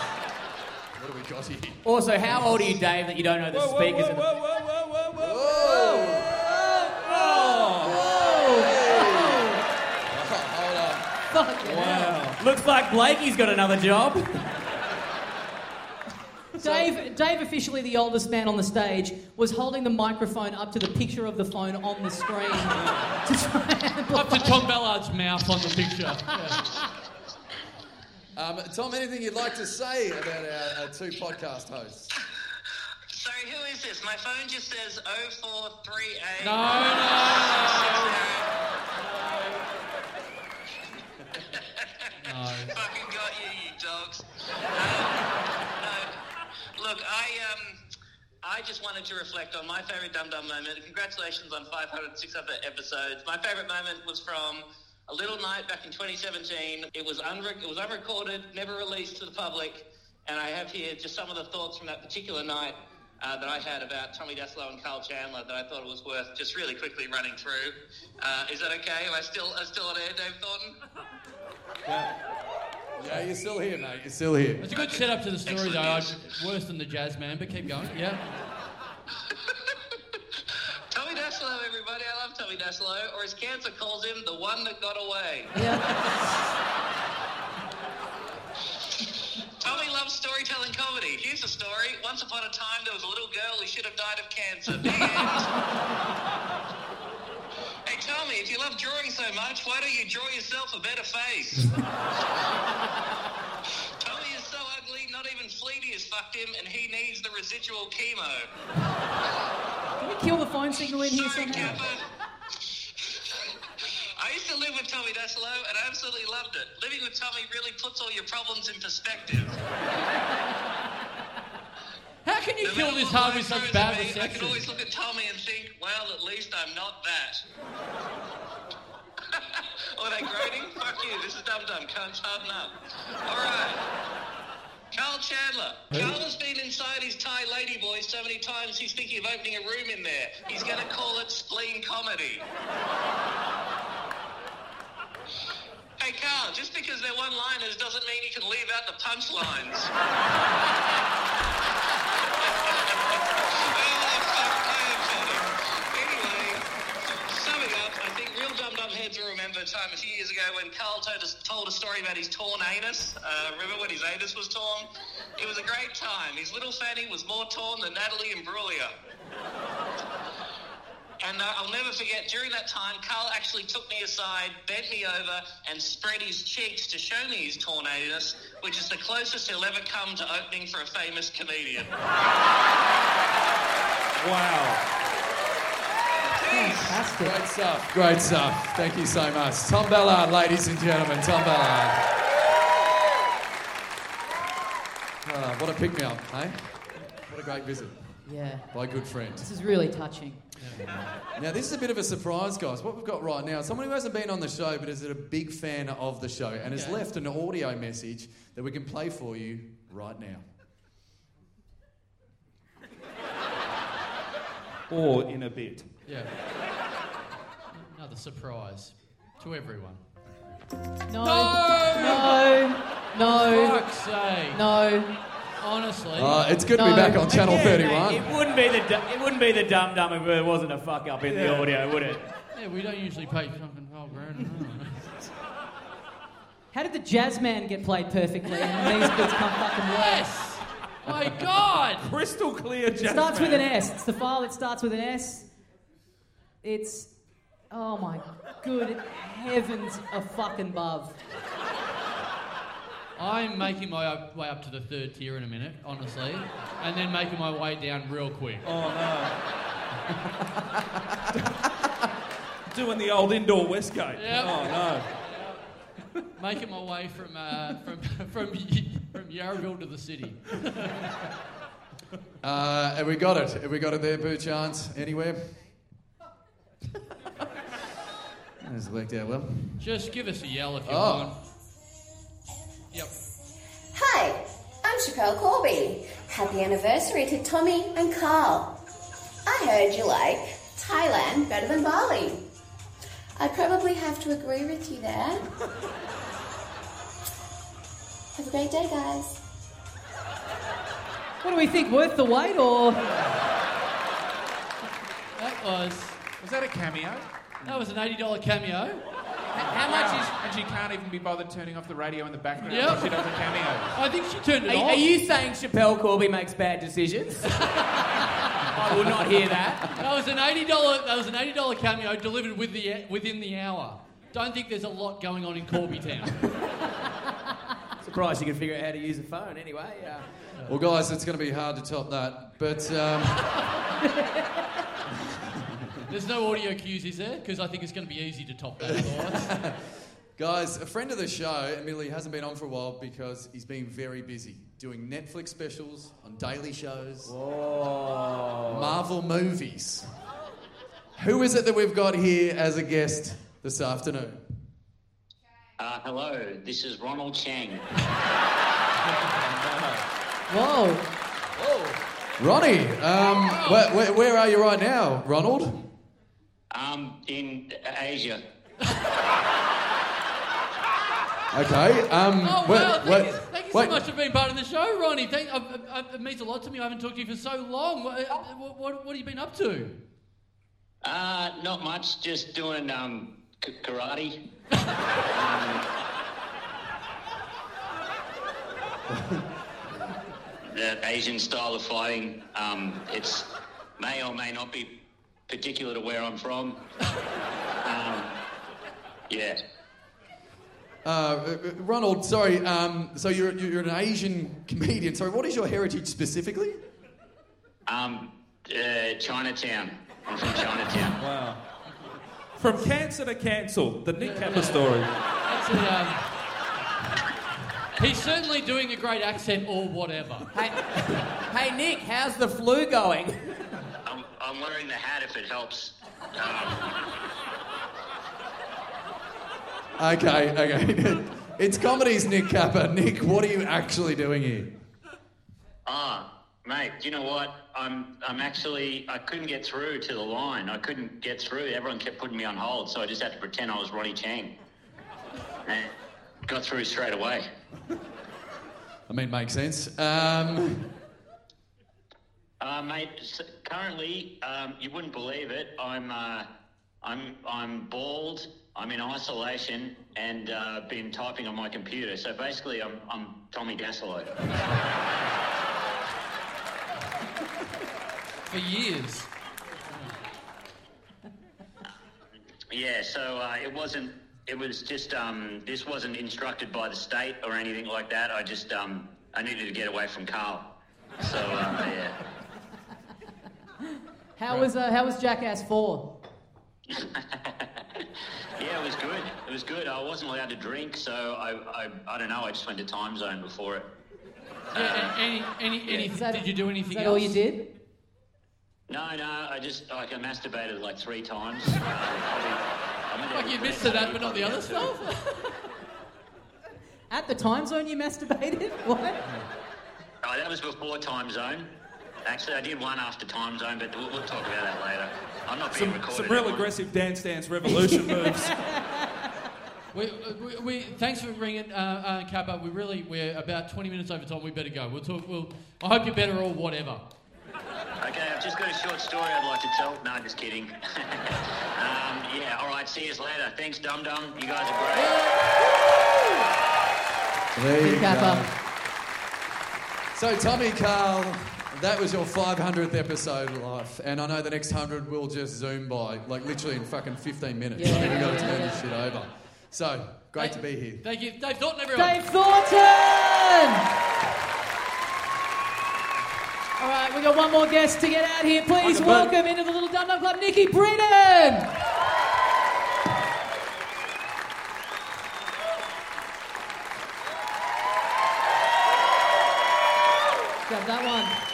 What got here? Also, how old are you, Dave, that you don't know the speakers? in the- Fuck yeah. Looks like Blakey's got another job. Dave, Dave, officially the oldest man on the stage, was holding the microphone up to the picture of the phone on the screen to try and Up to Tom Ballard's mouth on the picture. Yeah. Um, Tom, anything you'd like to say about our, our two podcast hosts? Sorry, who is this? My phone just says 0438. No, no, no. Fucking got you, you dogs. Um, no. Look, I um, I just wanted to reflect on my favourite Dum Dum moment. Congratulations on 500, 600 episodes. My favourite moment was from a little night back in 2017. It was unre- it was unrecorded, never released to the public, and I have here just some of the thoughts from that particular night. Uh, that I had about Tommy Dassalo and Carl Chandler that I thought it was worth just really quickly running through. Uh, is that okay? Am I still, am I still on air, Dave Thornton? Yeah, yeah, you're still here, mate. You're still here. It's a good setup to the story, though. I, worse than the jazz man, but keep going. Yeah. Tommy Dassalo, everybody. I love Tommy Dassalo, or as cancer calls him, the one that got away. Yeah. Tommy loves storytelling comedy. Here's a story. Once upon a time, there was a little girl who should have died of cancer. Hey, Tommy, if you love drawing so much, why don't you draw yourself a better face? Tommy is so ugly, not even Fleety has fucked him, and he needs the residual chemo. Can we kill the phone signal in here somehow? I used to live with Tommy Dassalo and I absolutely loved it. Living with Tommy really puts all your problems in perspective. How can you No kill this life with such bad me, I can always look at Tommy and think, well, at least I'm not that. oh, they groaning? Fuck you. This is Dum Dum. Can't harden up. All right. Carl Chandler. Carl has been inside his Thai ladyboy so many times he's thinking of opening a room in there. He's going to call it spleen comedy. Hey, Carl, just because they're one-liners doesn't mean you can leave out the punchlines. Anyway, summing up, I think real dum dum heads will remember a time a few years ago when Carl told, us, told a story about his torn anus. Uh, remember when his anus was torn? It was a great time. His little fanny was more torn than Natalie Imbruglia. And uh, I'll never forget, during that time, Carl actually took me aside, bent me over, and spread his cheeks to show me his torn anus, which is the closest he'll ever come to opening for a famous comedian. Wow. Great stuff. Great stuff. Thank you so much. Tom Ballard, ladies and gentlemen. Tom Ballard. Ah, what a pick me up, eh? What a great visit Yeah. by good friend. This is really touching. Now, this is a bit of a surprise, guys. What we've got right now, someone who hasn't been on the show but is a big fan of the show and has Okay. left an audio message that we can play for you right now. Or in a bit. Yeah. Another surprise to everyone. No. No! No. No. Fuck's sake. No. Honestly. Uh, it's good to be back on Channel Again, 31. mate, it wouldn't be the du- it wouldn't be the dum dum if there wasn't a fuck up in the audio, would it? Yeah, we don't usually pay fucking twelve grand. How did the jazz man get played perfectly and these bits come fucking worse? My God! Crystal clear jazz. It starts with an S. It's the file that starts with an S. It's. Oh my good heavens a fucking above. I'm making my way up to the third tier in a minute, honestly, and then making my way down real quick. Oh no. Doing the old indoor Westgate. Yep. Oh no. Making my way from uh, from from from Yarraville to the city. Uh, have we got it? Have we got it there, Boo Chance? Anywhere? That's worked out well. Just give us a yell if you Oh. want. I'm Corby. Happy anniversary to Tommy and Carl. I heard you like Thailand better than Bali. I probably have to agree with you there. Have a great day, guys. What do we think? Worth the wait or? That was. Was that a cameo? That was an eighty dollar cameo. How much is. And she can't even be bothered turning off the radio in the background Yep. while she does a cameo. I think she turned it Are, off. are you saying Schapelle Corby makes bad decisions? I will not hear that. That was an eighty dollar. That was an eighty dollar cameo delivered with the within the hour. Don't think there's a lot going on in Corby Town. Surprised you can figure out how to use a phone anyway. Uh, Well, guys, it's going to be hard to top that. But um, There's no audio cues, is there? Because I think it's going to be easy to top that. Otherwise, Guys, a friend of the show, admittedly, hasn't been on for a while because he's been very busy doing Netflix specials on daily shows, Marvel movies. Who is it that we've got here as a guest this afternoon? Uh, hello, this is Ronald Chieng. Whoa. Ronnie, um, where, where, where are you right now, Ronald? Um, in Asia. Okay. Um, oh where- wow! Thank where- you, thank you wait, so much for being part of the show, Ronnie. Thank, uh, uh, it means a lot to me. I haven't talked to you for so long. What, uh, what, what, what have you been up to? Uh, not much, just doing um, k- karate. Um, the Asian style of fighting. Um, it's may or may not be particular to where I'm from. Um, yeah. Uh, uh, Ronald, sorry. Um, so you're, you're an Asian comedian. Sorry, what is your heritage specifically? Um, uh, Chinatown. I'm from Chinatown. Wow. From cancer to cancel, the Nick Capper story. That's a, um, he's certainly doing a great accent or whatever. hey, hey, Nick, how's the flu going? I'm, wearing the hat if it helps. Um, Okay, okay. it's comedy's Nick Capper. Nick, what are you actually doing here? Ah, mate, do you know what? I'm I'm actually I couldn't get through to the line. I couldn't get through. Everyone kept putting me on hold, so I just had to pretend I was Ronnie Chieng. And got through straight away. I mean, makes sense. Um, Uh, mate, currently, um, you wouldn't believe it. I'm uh, I'm I'm bald. I'm in isolation and uh, been typing on my computer. So basically, I'm I'm Tommy Dassalo. For years. Yeah, so uh, it wasn't. It was just. Um, this wasn't instructed by the state or anything like that. I just. Um, I needed to get away from Carl. So uh, yeah. How was uh, how was Jackass Four? Yeah, it was good. It was good. I wasn't allowed to drink, so I. I, I don't know. I just went to Timezone before it. Yeah, any, any, any, Is that- did you do anything Is that else? all you did? No, no. I just like I masturbated like three times. Uh, probably- I mean, Like you missed to that, but not the other stuff. At the Timezone, you masturbated? What? Oh, that was before Timezone. Actually, I did one after Timezone, but we'll, we'll talk about that later. I'm not being Some, recorded. some real everyone. aggressive dance dance revolution moves. We, we, we, thanks for ringing, uh, uh, Capper. We really, we're about 20 minutes over time. We better go. We'll talk. We'll. I hope you're better or whatever. Okay, I've just got a short story I'd like to tell. No, I'm just kidding. um, yeah, all right, see you later. Thanks, Dum Dum. You guys are great. there you Nick Capper. So, Tommy Carl, that was your 500th episode of life. And I know the next 100 will just zoom by, like literally in fucking 15 minutes. Yeah, I think we've got to turn this shit over. So, great to be here. Thank you, Dave Thornton, everyone. Dave Thornton! All right, we got one more guest to get out here. Please Welcome welcome into the Little Dum Dum Club, Nikki Britton! Grab that one.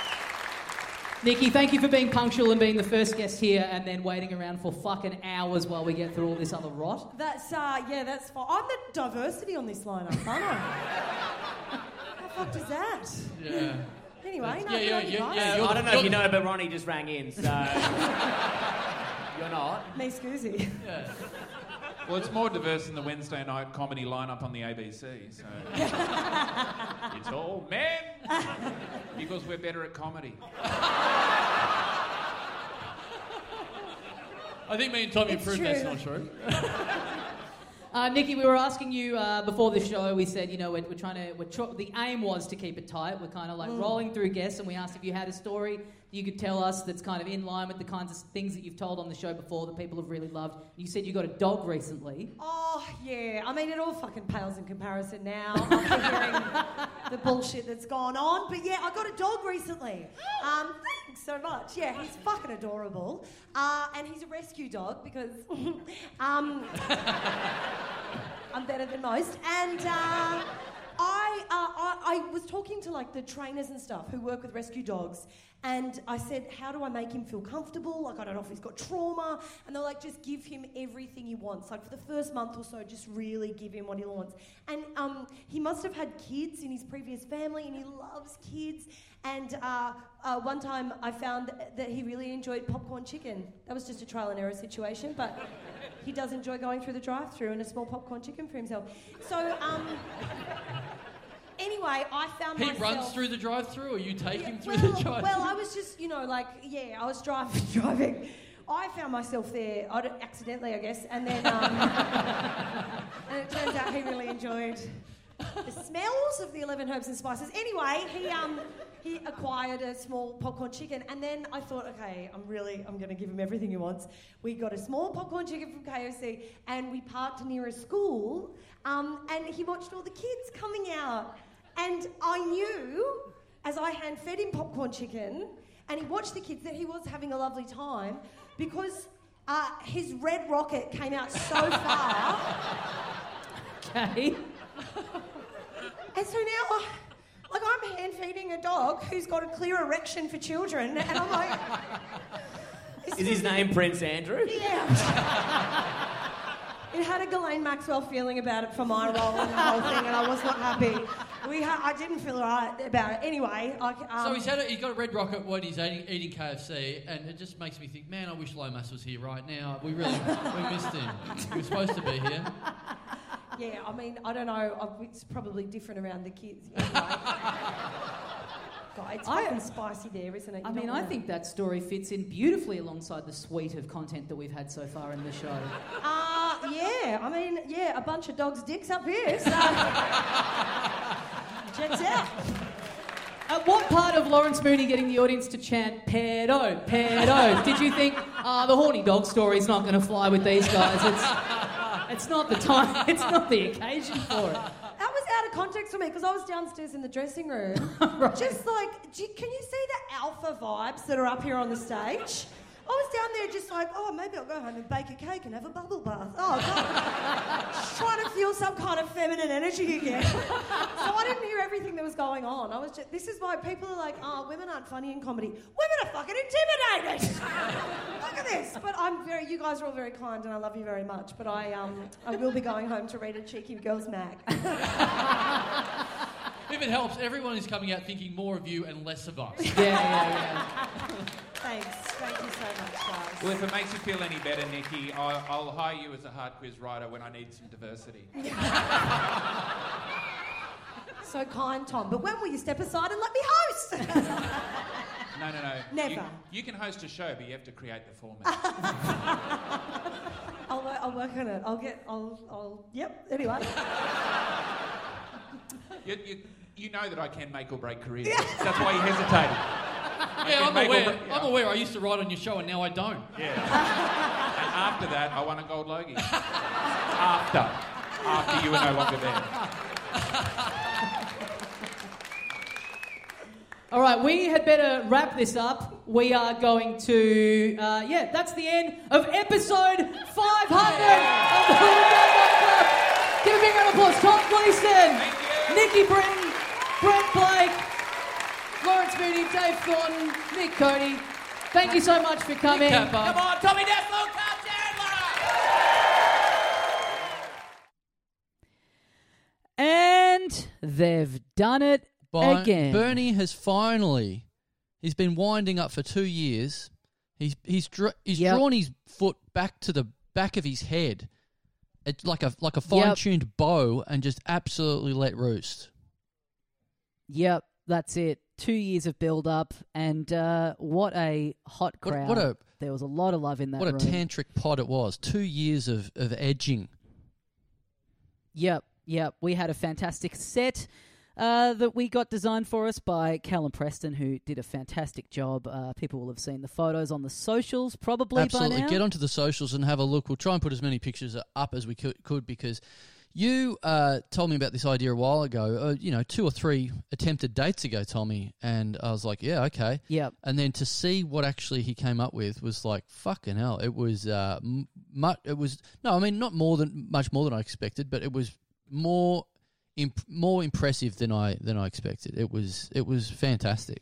Nikki, thank you for being punctual and being the first guest here and then waiting around for fucking hours while we get through all this other rot. That's uh, yeah, that's fine. I'm the diversity on this lineup, aren't I? How fucked is that? Yeah. Anyway, no, yeah, good yeah, you yeah, guys. yeah. You're I don't know if you know, but Ronnie just rang in, so you're not. Me scoozy. Yeah. Well, it's more diverse than the Wednesday night comedy lineup on the ABC, so it's all men because we're better at comedy. I think me and Tommy It's proved that's not true. Uh, Nikki, we were asking you uh, before the show. We said, you know, we're, we're trying to. We're tr- the aim was to keep it tight. We're kind of like Mm. rolling through guests, and we asked if you had a story you could tell us that's kind of in line with the kinds of things that you've told on the show before that people have really loved. You said you got a dog recently. Oh, yeah. I mean, it all fucking pales in comparison now after hearing the bullshit that's gone on. But yeah, I got a dog recently. Um, thanks so much. Yeah, he's fucking adorable. Uh, and he's a rescue dog because um, I'm better than most. And uh, I, uh, I, I was talking to like the trainers and stuff who work with rescue dogs, and I said, How do I make him feel comfortable? Like, I don't know if he's got trauma. And they're like, Just give him everything he wants. Like, for the first month or so, just really give him what he wants. And um, he must have had kids in his previous family, and he loves kids. And uh, uh, one time I found that he really enjoyed popcorn chicken. That was just a trial and error situation, but he does enjoy going through the drive through and a small popcorn chicken for himself. So, um, anyway, I found He myself. runs through the drive-through, or you take him through well, the drive-through. well, I was just, you know, like, yeah, I was driving, driving. I found myself there, accidentally, I guess, and then, um, and it turns out he really enjoyed the smells of the 11 herbs and spices. Anyway, he, um, he acquired a small popcorn chicken, and then I thought, okay, I'm really, I'm going to give him everything he wants. We got a small popcorn chicken from KFC, and we parked near a school, um, and he watched all the kids coming out. And I knew, as I hand fed him popcorn chicken, and he watched the kids, that he was having a lovely time because uh, his red rocket came out so far. Okay. And so now, like, I'm hand feeding a dog who's got a clear erection for children, and I'm like, Is his name Prince Andrew? yeah. It had a Ghislaine Maxwell feeling about it for my role in the whole thing, and I was not happy. We ha- I didn't feel right about it. Anyway, I, um, so he's had a, he's got a red rocket when he's eating, eating KFC, and it just makes me think, man, I wish Lomas was here right now. We really we missed him. He was supposed to be here. Yeah, I mean, I don't know. It's probably different around the kids. Anyway. God, it's I- fucking spicy there, isn't it? I mean, I think that story fits in beautifully alongside the suite of content that we've had so far in the show. Uh, yeah, I mean, yeah, a bunch of dogs' dicks up here, so. Checks out. At what part of Lawrence Mooney getting the audience to chant pedo, pedo, did you think, ah, the horny dog story's not going to fly with these guys? It's, it's not the time, it's not the occasion for it. That was out of context for me because I was downstairs in the dressing room. Just like, do you- can you see the alpha vibes that are up here on the stage? I was down there just like, oh, maybe I'll go home and bake a cake and have a bubble bath. Oh, God. Just trying to feel some kind of feminine energy again. so I didn't hear everything that was going on. I was just, this is why people are like, oh, women aren't funny in comedy. Women are fucking intimidated. Look at this. But I'm very, you guys are all very kind and I love you very much. But I, um, I will be going home to read a cheeky girls mag. If it helps, everyone is coming out thinking more of you and less of us. Yeah, yeah, yeah. Thanks. Thank you so much, guys. Well, if it makes you feel any better, Nikki, I'll, I'll hire you as a hard quiz writer when I need some diversity. So kind, Tom. But when will you step aside and let me host? No, no, no. Never. You, you can host a show, but you have to create the format. I'll, wo- I'll work on it. I'll get. I'll. I'll. Yep. Anyway. you, you, you know that I can make or break careers. That's why you hesitated. I Yeah, I'm aware. break- yeah. I'm aware. I used to write on your show, and now I don't. Yeah. and after that, I won a gold Logie. after. After you were no longer there. All right, we had better wrap this up. We are going to, uh, yeah, that's the end of episode 500 of the Hooligan Club. Give a big round of applause. Tom Gleeson, Nikki Britton, Brett Blake, Lawrence Mooney, Dave Thornton, Nick Cody. Thank you so much for coming. Come on, Tommy Dassalo, come And they've done it Bi- again. Bernie has finally. He's been winding up for two years. He's he's dra- he's Yep. drawn his foot back to the back of his head, it's like a like a fine tuned bow, and just absolutely let roost. Yep, that's it. Two years of build up, and uh, what a hot What- crowd. what a- there was a lot of love in that What a tantric pod it was. Two years of, of edging. Yep, yep. We had a fantastic set uh, that we got designed for us by Callum Preston, who did a fantastic job. Uh, people will have seen the photos on the socials probably Absolutely. by now. Get onto the socials and have a look. We'll try and put as many pictures up as we could, could because you uh, told me about this idea a while ago, uh, you know, two or three attempted dates ago, Tommy. And I was like, yeah, okay. Yep. And then to see what actually he came up with was like, fucking hell. It was, uh, m- mu- it was, no, I mean, not more than, much more than I expected, but it was more. Imp- more impressive than I than I expected. It was it was fantastic.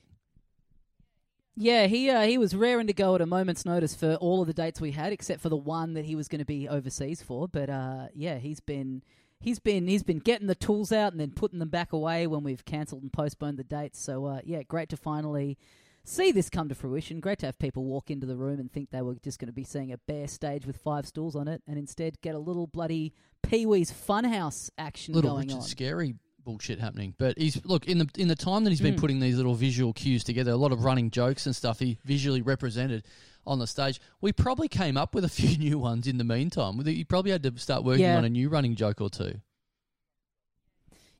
Yeah, he uh, he was raring to go at a moment's notice for all of the dates we had, except for the one that he was going to be overseas for. But uh, yeah, he's been he's been he's been getting the tools out and then putting them back away when we've cancelled and postponed the dates. So uh, yeah, great to finally see this come to fruition. Great to have people walk into the room and think they were just going to be seeing a bare stage with five stools on it, and instead get a little bloody Pee Wee's Funhouse action little going Richard on. scary bullshit happening. But he's look in the in the time that he's been Mm. putting these little visual cues together, a lot of running jokes and stuff. He visually represented on the stage. We probably came up with a few new ones in the meantime. You probably had to start working Yeah. on a new running joke or two.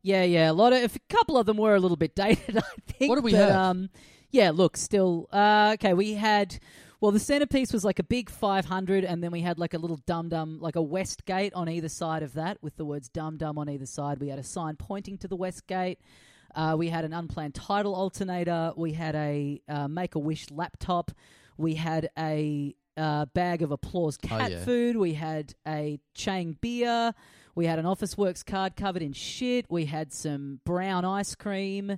Yeah, yeah, a lot of a couple of them were a little bit dated, I think. What do we but, have? Um, yeah, look, still uh, okay. We had well, the centerpiece was like a big 500, and then we had like a little dum dum, like a west gate on either side of that, with the words dum dum on either side. We had a sign pointing to the west gate. Uh, we had an unplanned title alternator. We had a uh, Make a Wish laptop. We had a uh, bag of applause Oh, cat yeah. food. We had a Chang beer. We had an Officeworks card covered in shit. We had some brown ice cream.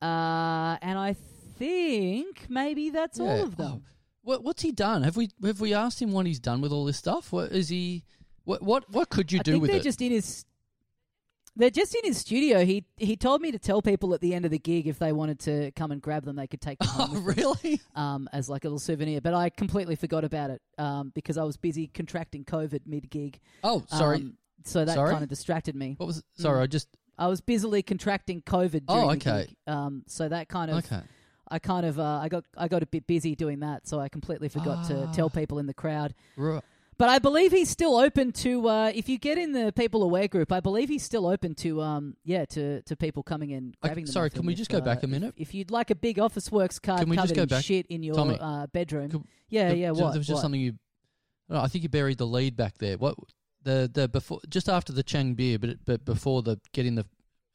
Uh, and I think maybe that's all of them. Oh, what what's he done? Have we have we asked him what he's done with all this stuff? What is he? What what what could you I do with they're it? just in his. They're just in his studio. He he told me to tell people at the end of the gig if they wanted to come and grab them, they could take them home. with them, really? Um, as like a little souvenir. But I completely forgot about it um, because I was busy contracting COVID mid gig. Oh, sorry. Um, so that Sorry? kind of distracted me. What was it? Sorry, Mm. I just I was busily contracting COVID. Oh, During the okay. gig. Um, so that kind of Okay. I kind of uh, I got I got a bit busy doing that, so I completely forgot to Ah. tell people in the crowd. Right. But I believe he's still open to uh, if you get in the people aware group. I believe he's still open to um yeah to, to people coming in grabbing them. sorry, can we if, just go uh, back a minute? If, you'd like a big Officeworks card Can we covered just go in back? shit in your Tommy, uh, bedroom, Could- yeah, there- yeah. What? There was just what? something you. No, I think you buried the lead back there. What the the before just after the Chang beer, but but before the getting the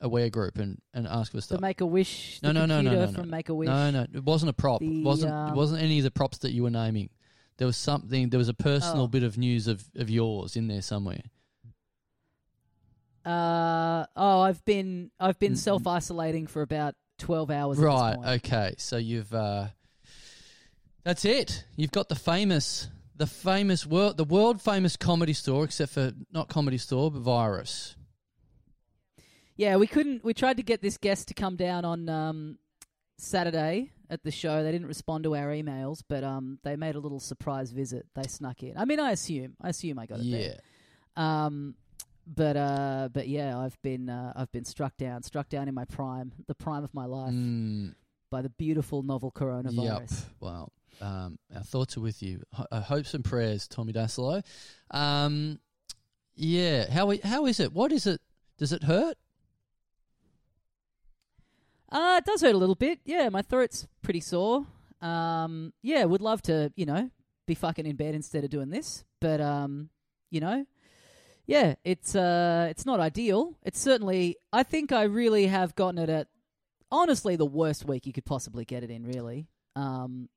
aware group and and ask for stuff. The. Make a Wish. no, no, no, no, no, no. from Make a Wish. No, no, it wasn't a prop. The, it wasn't um, it wasn't any of the props that you were naming. There was something. There was a personal Oh. bit of news of, of yours in there somewhere. Uh oh, I've been I've been Mm, mm. self isolating for about twelve hours. at this Right. Okay. So you've. uh That's it. You've got the famous, the famous world, the world famous comedy store, except for not comedy store, but virus. Yeah, we couldn't. We tried to get this guest to come down on um, Saturday at the show. They didn't respond to our emails, but um, they made a little surprise visit. They snuck in. I mean, I assume. I assume I got it Yeah. there. Um, but uh, but yeah, I've been uh, I've been struck down, struck down in my prime, the prime of my life, Mm. by the beautiful novel coronavirus. Yep. Well, um, our thoughts are with you. Ho- uh, hopes and prayers, Tommy Dassalo. Um, yeah. How how is it? What is it? Does it hurt? Uh, it does hurt a little bit. Yeah, my throat's pretty sore. Um, yeah, would love to, you know, be fucking in bed instead of doing this. But um, you know, yeah, it's uh, it's not ideal. It's certainly. I think I really have gotten it at honestly the worst week you could possibly get it in. Really, um,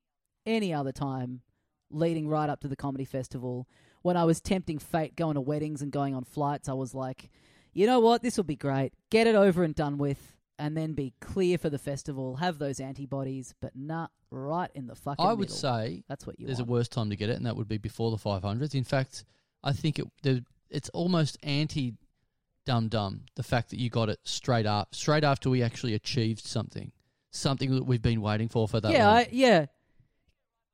any other time, leading right up to the comedy festival, when I was tempting fate, going to weddings and going on flights, I was like, you know what, this will be great. Get it over and done with, and then be clear for the festival. Have those antibodies, but not right in the fucking. I would middle. say that's what you there's want. a worse time to get it, and that would be before the 500s. In fact, I think it there, it's almost anti dum dum the fact that you got it straight up, straight after we actually achieved something, something that we've been waiting for for that yeah. I, yeah.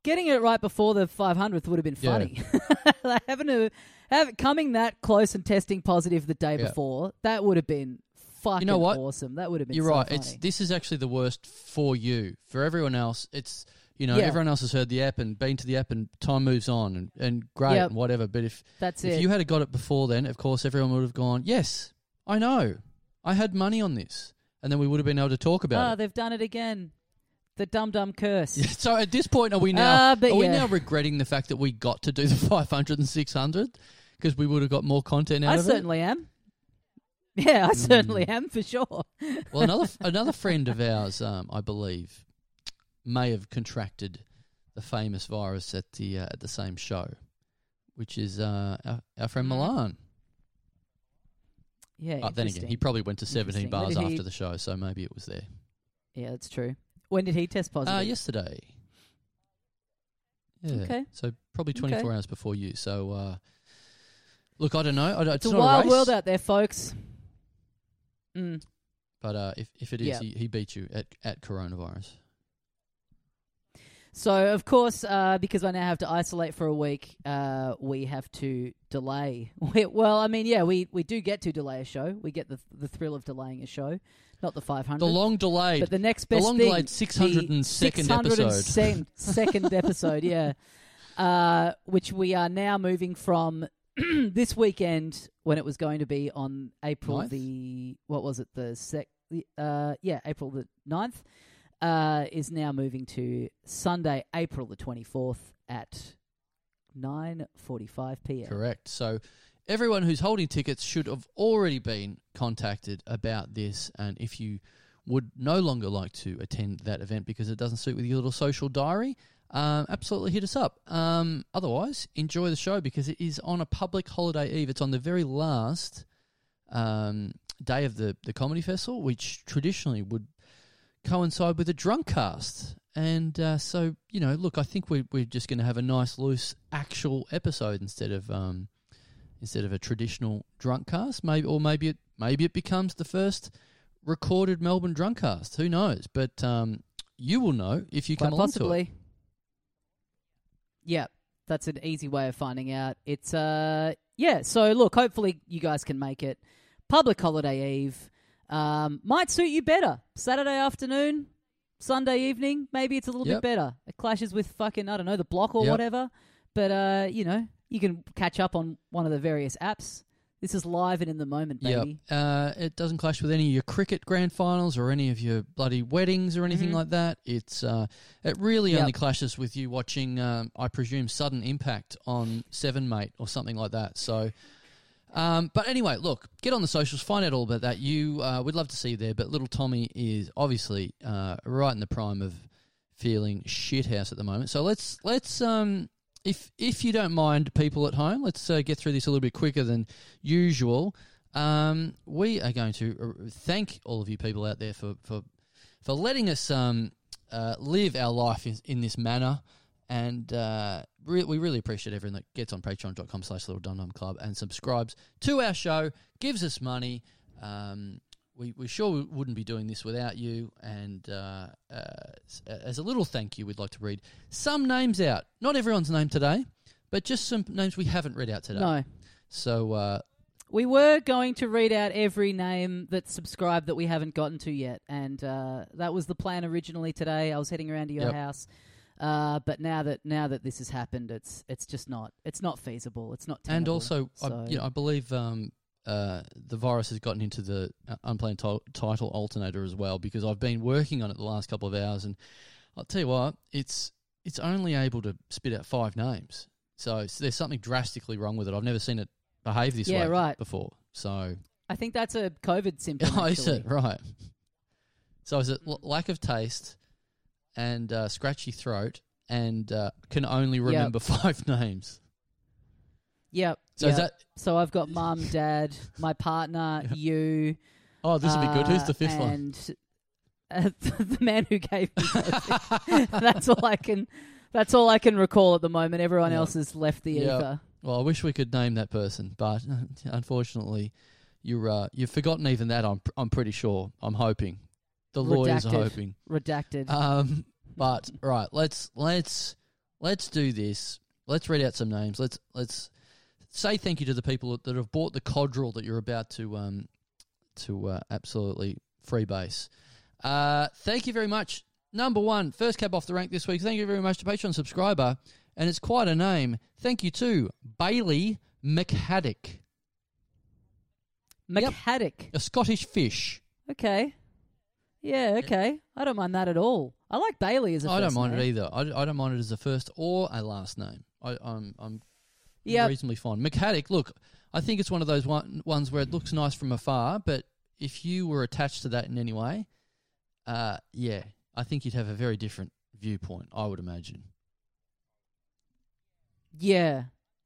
Getting it right before the 500th would have been Yeah. funny. like having to have coming that close and testing positive the day Yeah. before that would have been fucking you know what? awesome. That would have been. You're so right. Funny. It's this is actually the worst for you. For everyone else, it's you know Yeah. everyone else has heard the app and been to the app and time moves on and, and great Yep. and whatever. But if That's if it. you had got it before then, of course everyone would have gone yes, I know. I had money on this, and then we would have been able to talk about Ah, it. they've done it again. The dum dum curse. So at this point, are we now Uh, are we now regretting the fact that we got to do the 500 and 600 because we would have got more content out I of it? I certainly am. Yeah, I certainly Mm. am for sure. Well, another another friend of ours, um, I believe, may have contracted the famous virus at the uh, at the same show, which is uh, our, our friend Milan. Yeah. Uh, then again, he probably went to 17 bars after the show, so maybe it was there. Yeah, that's true. When did he test positive? Uh, yesterday. Yeah. Okay. So probably 24 Okay. hours before you. So, uh, look, I don't know. I don't, It's, it's a wild world out there, folks. Mm. But uh, if, if it is, Yeah. he, he beat you at, at coronavirus. So, of course, uh, because I now have to isolate for a week, uh, we have to delay. We, well, I mean, yeah, we, we do get to delay a show. We get the the thrill of delaying a show, not the 500. The long delayed. But the next the best long thing, delayed 602nd the episode. second episode, yeah. Uh, which we are now moving from this weekend when it was going to be on April Ninth? the what was it the sec the, uh yeah April the 9th uh is now moving to Sunday April the 24th at 9:45 p.m. Correct. So everyone who's holding tickets should have already been contacted about this. And if you would no longer like to attend that event because it doesn't suit with your little social diary, um, absolutely hit us up. Um, otherwise, enjoy the show because it is on a public holiday eve. It's on the very last um, day of the, the comedy festival, which traditionally would coincide with a drunk cast. And uh, so, you know, look, I think we're, we're just going to have a nice, loose, actual episode instead of um, instead of a traditional drunk cast. Maybe, or maybe it maybe it becomes the first recorded Melbourne drunk cast. Who knows? But um, you will know if you come along possibly. to it. Yeah, that's an easy way of finding out. It's uh yeah, so look, hopefully you guys can make it. Public holiday eve. Um, might suit you better. Saturday afternoon, Sunday evening, maybe it's a little Yep. bit better. It clashes with fucking I don't know, the block or Yep. whatever. But uh, you know, you can catch up on one of the various apps. This is live and in the moment, baby. Yep. Uh, it doesn't clash with any of your cricket grand finals or any of your bloody weddings or anything Mhm. like that. It's uh, it really Yep. only clashes with you watching, um, I presume, Sudden Impact on Seven Mate or something like that. So, um, but anyway, look, get on the socials, find out all about that. You uh, would love to see you there, but little Tommy is obviously uh, right in the prime of feeling shithouse at the moment. So let's let's um, if if you don't mind, people at home, let's uh, get through this a little bit quicker than usual. Um, we are going to uh, thank all of you people out there for for for letting us um, uh, live our life in, in this manner. And uh, re- we really appreciate everyone that gets on patreon.com slash little dum dum club and subscribes to our show, gives us money. Um, we, we sure wouldn't be doing this without you. And uh, uh, as a little thank you, we'd like to read some names out. Not everyone's name today, but just some names we haven't read out today. No. So uh, We were going to read out every name that's subscribed that we haven't gotten to yet, and uh, that was the plan originally today. I was heading around to your Yep. house, uh, but now that now that this has happened, it's it's just not it's not feasible. It's not. and also, so. I, you know, I believe um, uh, the virus has gotten into the uh, unplanned ti- title alternator as well because I've been working on it the last couple of hours, and I'll tell you what, it's it's only able to spit out five names. So there's something drastically wrong with it. I've never seen it behave this Yeah, way right. before. So I think that's a COVID symptom. Oh, is it right? So is it l- lack of taste and uh, scratchy throat and uh, can only remember five names? Yep. So is that- So I've got mum, dad, my partner, you. Oh, this'll be good. Who's the uh, fifth one? and, uh, the man who gave me. That's all I can. That's all I can recall at the moment. Everyone Yeah. else has left the ether. Well, I wish we could name that person, but unfortunately, you're uh, you've forgotten even that. I'm pr- I'm pretty sure. I'm hoping. The lawyers are hoping. Redacted. Um, but right, let's let's let's do this. Let's read out some names. Let's let's say thank you to the people that have bought the codrel that you're about to um to uh, absolutely freebase. Uh, thank you very much. Number one, first cab off the rank this week. Thank you very much to Patreon subscriber, and it's quite a name. Thank you to Bailey McHaddock. McHaddock. A Scottish fish. Okay. Yeah, okay. I don't mind that at all. I like Bailey as a I don't mind name. it either. I, I don't mind it as a first or a last name. I, I'm I'm Yep. reasonably fine. McHaddock, look, I think it's one of those one, ones where it looks nice from afar, but if you were attached to that in any way, uh, yeah, I think you'd have a very different viewpoint. I would imagine. Yeah.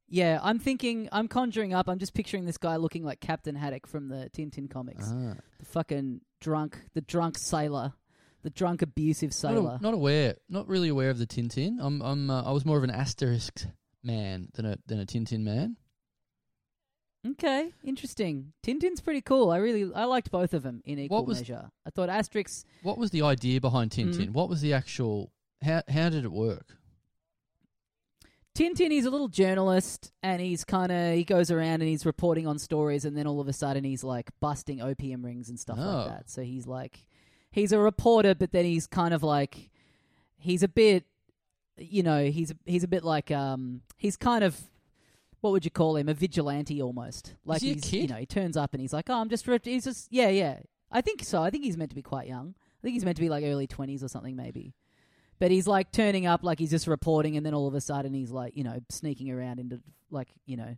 Yeah, I'm thinking, I'm conjuring up, I'm just picturing this guy looking like Captain Haddock from the Tintin comics. Ah. The fucking drunk, the drunk sailor, the drunk abusive Not, sailor. a- not aware, not really aware of the Tintin. I'm, I'm, uh, I was more of an Asterix man than a than a Tintin man. Okay, interesting. Tintin's pretty cool. I really, I liked both of them in equal was- measure. I thought Asterix, What was the idea behind Tintin? Mhm. What was the actual? How how did it work? Tintin, he's a little journalist, and he's kind of he goes around and he's reporting on stories, and then all of a sudden he's like busting opium rings and stuff Oh. like that. So he's like, he's a reporter, but then he's kind of like, he's a bit, you know, he's he's a bit like, um, he's kind of. What would you call him? A vigilante almost. Like he a he's, kid? you know, he turns up and he's like, "Oh, I'm just, rep- he's just, yeah, yeah." I think so. I think he's meant to be quite young. I think he's meant to be like early twenties or something, maybe. But he's like turning up like he's just reporting, and then all of a sudden he's like, you know, sneaking around into like, you know,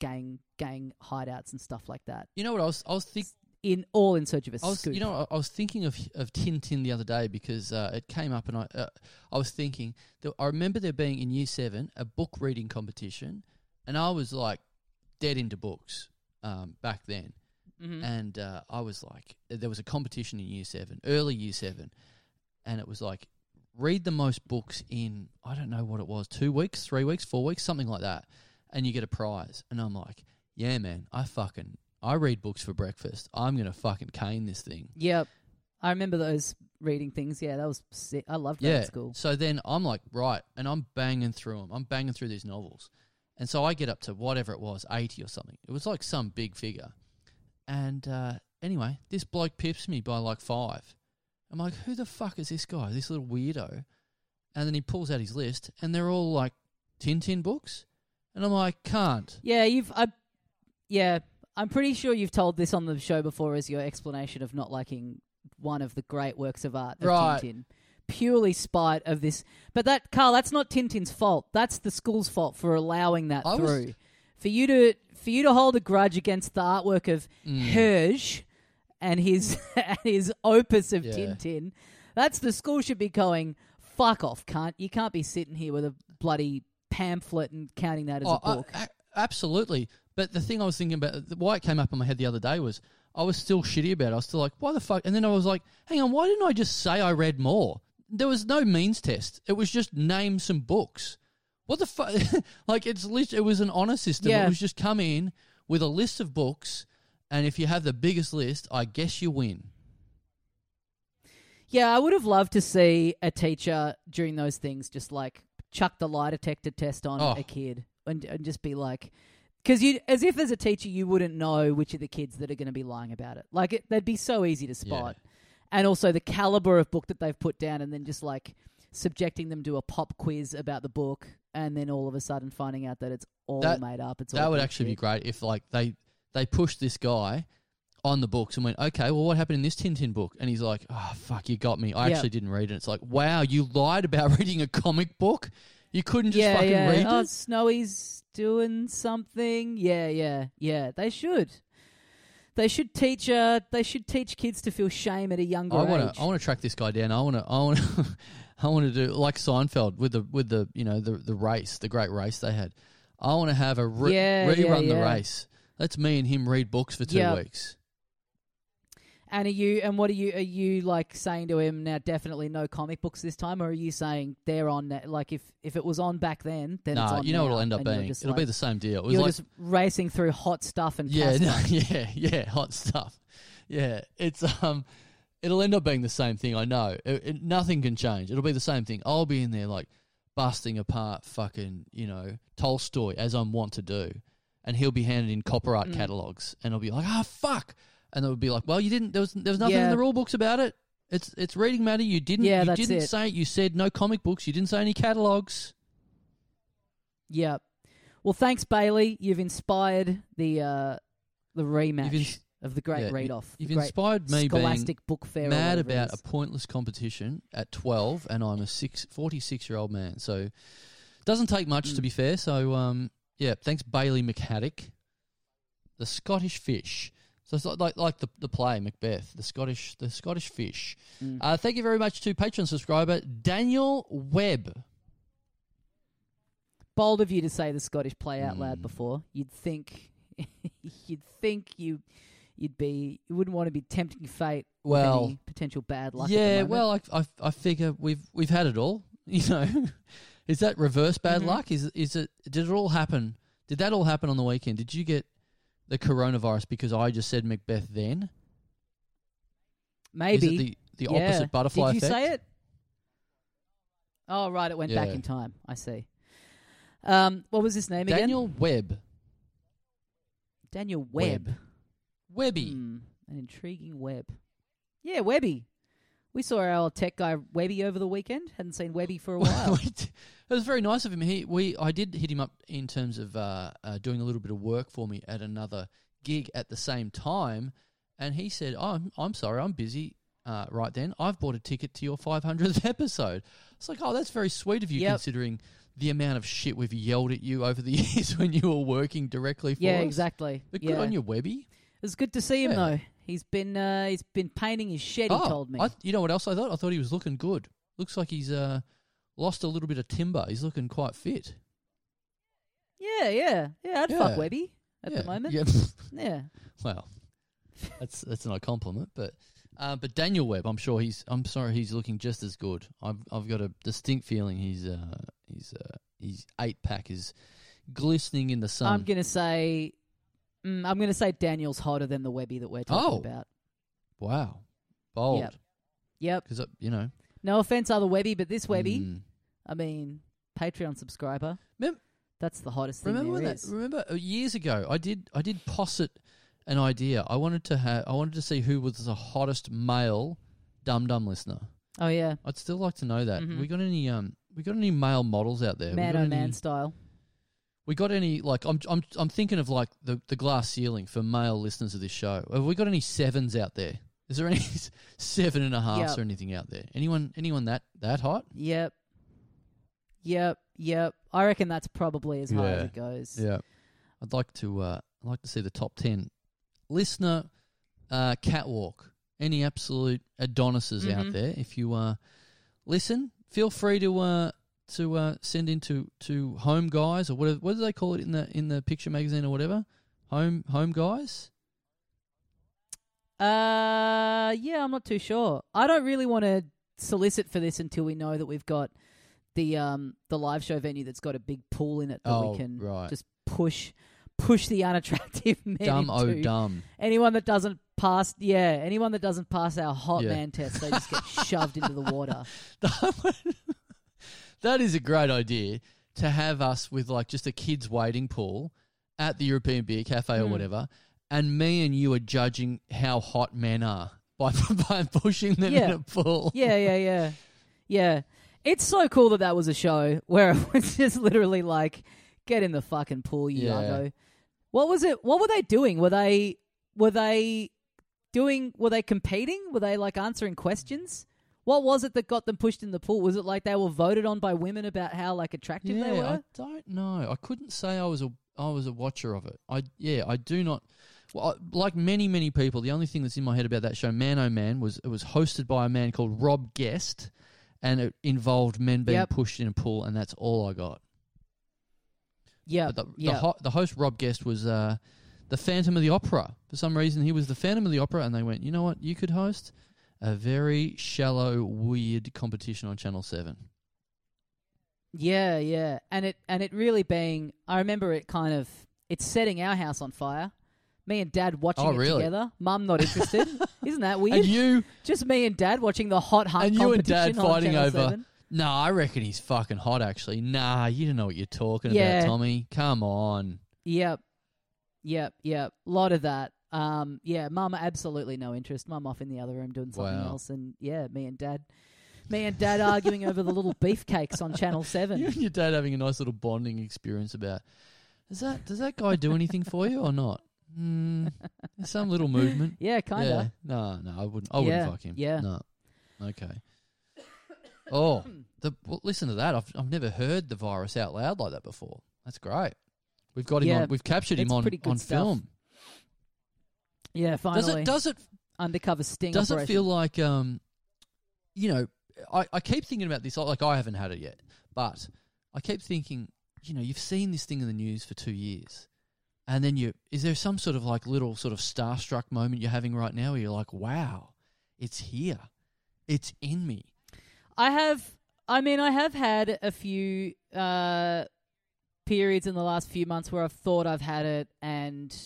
gang gang hideouts and stuff like that. You know what I was I was think in all in search of a I was scoop. you know I I was thinking of of Tintin the other day because uh, it came up and I uh, I was thinking that I remember there being in year seven a book reading competition, and I was like dead into books um, back then, Mhm. and uh, I was like there was a competition in year seven, early year seven, and it was like read the most books in I don't know what it was two weeks, three weeks, four weeks, something like that, and you get a prize. And I'm like, yeah, man, I fucking I read books for breakfast. I'm gonna fucking cane this thing. Yep, I remember those reading things. Yeah, that was sick. I loved that Yeah. at school. So then I'm like, right, and I'm banging through them. I'm banging through these novels, and so I get up to whatever it was, eighty or something. It was like some big figure. And uh, anyway, this bloke pips me by like five. I'm like, who the fuck is this guy? This little weirdo. And then he pulls out his list, and they're all like Tintin books. And I'm like, can't. Yeah, you've. I, yeah, I'm pretty sure you've told this on the show before as your explanation of not liking one of the great works of art of Right. Tintin. Purely spite of this, but that Carl, that's not Tintin's fault. That's the school's fault for allowing that I was- through. For you to for you to hold a grudge against the artwork of Mm. Herge and his and his opus of Yeah. Tintin, that's the school should be going. Fuck off, cunt! You can't be sitting here with a bloody pamphlet and counting that as Oh, a I- book. a- absolutely. But the thing I was thinking about, why it came up in my head the other day was I was still shitty about it. I was still like, why the fuck? And then I was like, hang on, why didn't I just say I read more? There was no means test. It was just name some books. What the fuck? like, it's lit- it was an honor system. Yeah. It was just come in with a list of books, and if you have the biggest list, I guess you win. Yeah, I would have loved to see a teacher during those things just like chuck the lie detector test on Oh. a kid and, and just be like, because you, as if as a teacher you wouldn't know which of the kids that are going to be lying about it. Like it, they'd be so easy to spot, and also the caliber of book that they've put down, and then just like subjecting them to a pop quiz about the book, and then all of a sudden finding out that it's all That- made up. It's all that would actually be great if like they they pushed this guy on the books and went, okay, well, what happened in this Tintin book? And he's like, oh fuck, you got me. I Yeah. actually didn't read it. It's like, wow, you lied about reading a comic book. You couldn't just yeah, fucking yeah. read oh, it. Snowy's doing something. Yeah, yeah, yeah. They should. They should teach. Uh, they should teach kids to feel shame at a younger I want to I want to track this guy down. I want to I want to I want to do like Seinfeld with the with the you know the the race, the great race they had. I want to have a re- Yeah, yeah, rerun the race. Let's me and him read books for two Yeah. weeks. And are you? And what are you? Are you like saying to him now? Definitely no comic books this time, or are you saying they're on? na- Like if if it was on back then, then it's Nah, on you know what now, it'll end up and you're being? just It'll be the same deal. It was You're like just racing through hot stuff and Yeah, no, yeah, yeah, hot stuff. Yeah, it's um, it'll end up being the same thing. I know. It, it- nothing can change. It'll be the same thing. I'll be in there like busting apart fucking you know Tolstoy as I'm wont to do, and he'll be handed in art Mm. catalogs, and I'll be like, ah, fuck, and they would be like, well, you didn't. There was there was nothing in Yeah. the rule books about it. It's it's reading matter. You didn't. Yeah, you that's didn't it. say. You said no comic books. You didn't say any catalogs. Yeah. Well, thanks, Bailey. You've inspired the uh, the rematch. Ins- of the great Yeah, read off. You've inspired me Scholastic being Book Fair. or mad whatever it about a is. pointless competition at 12, and I'm a six, 46 year old man. So doesn't take much Mm. to be fair. So um, yeah, thanks Bailey McHaddock, the Scottish fish. So it's like like, the the play Macbeth, the Scottish the Scottish fish. Mm. Uh, thank you very much to Patreon subscriber Daniel Webb. bold of you to say the Scottish play out Hmm. loud before. You'd think, you'd think you, you'd be, you wouldn't want to be tempting fate. with Well, any potential bad luck. Yeah, well, I, I I figure we've we've had it all. You know, is that reverse bad Mhm. luck? Is is it? Did it all happen? Did that all happen on the weekend? Did you get the coronavirus because I just said Macbeth then? maybe Is it the the Yeah. opposite butterfly Did you effect? say it? Oh right, it went back in time. I see. Um, what was his name again? Daniel again? Webb. Daniel Webb. Webby. Hmm, an intriguing web. Yeah, Webby. We saw our tech guy Webby over the weekend. Hadn't seen Webby for a while. It was very nice of him. He we I did hit him up in terms of uh, uh, doing a little bit of work for me at another gig at the same time, and he said, oh, "I'm I'm sorry, I'm busy." Uh, right then, I've bought a ticket to your 500th episode. It's like, oh, that's very sweet of you, Yep. considering the amount of shit we've yelled at you over the years when you were working directly for yeah, us. exactly. But yeah. good on you, Webby. It was good to see him Yeah. though. He's been uh, he's been painting his shed. He oh, told me. I, you know what else I thought? I thought he was looking good. Looks like he's uh, lost a little bit of timber. He's looking quite fit. yeah, yeah, yeah. I'd fuck Webby at Yeah. the moment. Yeah. Yeah. Well, that's that's not a compliment, but uh, but Daniel Webb, I'm sure he's. I'm sorry, he's looking just as good. I've I've got a distinct feeling he's uh he's uh his eight pack is glistening in the sun. I'm gonna say, mm, I'm gonna say Daniel's hotter than the Webby that we're talking Oh. about. wow, bold. Yep. Yep. Because you know, No offense, other Webby, but this Webby, Mm. I mean, Patreon subscriber. Mem- That's the hottest thing remember there when is. that? Remember uh, years ago, I did I did posit an idea. I wanted to have. I wanted to see who was the hottest male Dum Dum listener. Oh yeah, I'd still like to know that. Mhm. We got any um? We got any male models out there? Man any- man style. We got any like I'm I'm I'm thinking of like the the glass ceiling for male listeners of this show. Have we got any sevens out there? Is there any seven and a halves Yep. or anything out there? Anyone anyone that that hot? Yep. Yep. Yep. I reckon that's probably as high as Yeah. it goes. Yeah. I'd like to uh I'd like to see the top ten listener uh catwalk. Any absolute Adonises out Mhm. there? If you uh listen, feel free to uh to uh send into to home guys or whatever what do they call it in the in the picture magazine or whatever? Home home guys? Uh, yeah, I'm not too sure. I don't really want to solicit for this until we know that we've got the um the live show venue that's got a big pool in it that Oh, we can right. just push push the unattractive men Dumb oh into. dumb. Anyone that doesn't pass, yeah, anyone that doesn't pass our hot Yeah. man test, they just get shoved into the water. that is a great idea to have us with like just a kids waiting pool at the European Beer Cafe or Hmm. whatever, and me and you are judging how hot men are by by pushing them in Yeah. a pool. Yeah, yeah, yeah, yeah. It's so cool that that was a show where it was just literally like, get in the fucking pool, you Yeah. What was it? What were they doing? Were they were they doing? Were they competing? Were they like answering questions? What was it that got them pushed in the pool? Was it like they were voted on by women about how like attractive they were? I don't know. I couldn't say I was a I was a watcher of it. I yeah, I do not. Well, I- like many many people, the only thing that's in my head about that show, Man Oh Man, was it was hosted by a man called Rob Guest, and it involved men being Yep. pushed in a pool, and that's all I got. Yeah, But the, yeah. the, ho- the host Rob Guest was uh, the Phantom of the Opera. For some reason, he was the Phantom of the Opera, and they went, you know what, you could host a very shallow, weird competition on Channel Seven. Yeah, yeah, and it and it really being. I remember it kind of. It's setting our house on fire. Me and Dad watching Oh, it really? together. Mum not interested. Isn't that weird? And you just me and Dad watching the hot hunt and you and Dad competition on fighting Channel over. 7. No, I reckon he's fucking hot. Actually, nah, you don't know what you're talking Yeah. about, Tommy. Come on. Yep, yep, yep. A lot of that. Um, yeah, Mum absolutely no interest. Mum off in the other room doing something Wow. else, and yeah, me and Dad, me and Dad arguing over the little beefcakes on Channel Seven. You and your dad having a nice little bonding experience about. Does that does that guy do anything for you or not? Mm, some little movement. Yeah, kinda. Yeah. No, no, I wouldn't. I wouldn't Yeah, fuck him. yeah. No. Okay. Oh, the, well, listen to that. I've I've never heard the virus out loud like that before. That's great. We've got him Yeah, on. We've captured him it's on pretty good on stuff. film. Yeah, finally. Does it? Does it? undercover sting? Does it operation. feel like um, you know? I, I keep thinking about this. Like I haven't had it yet, but I keep thinking, you know, you've seen this thing in the news for two years, and then you is there some sort of like little sort of starstruck moment you're having right now where you're like, wow, it's here, it's in me. I have. I mean, I have had a few uh, periods in the last few months where I've thought I've had it and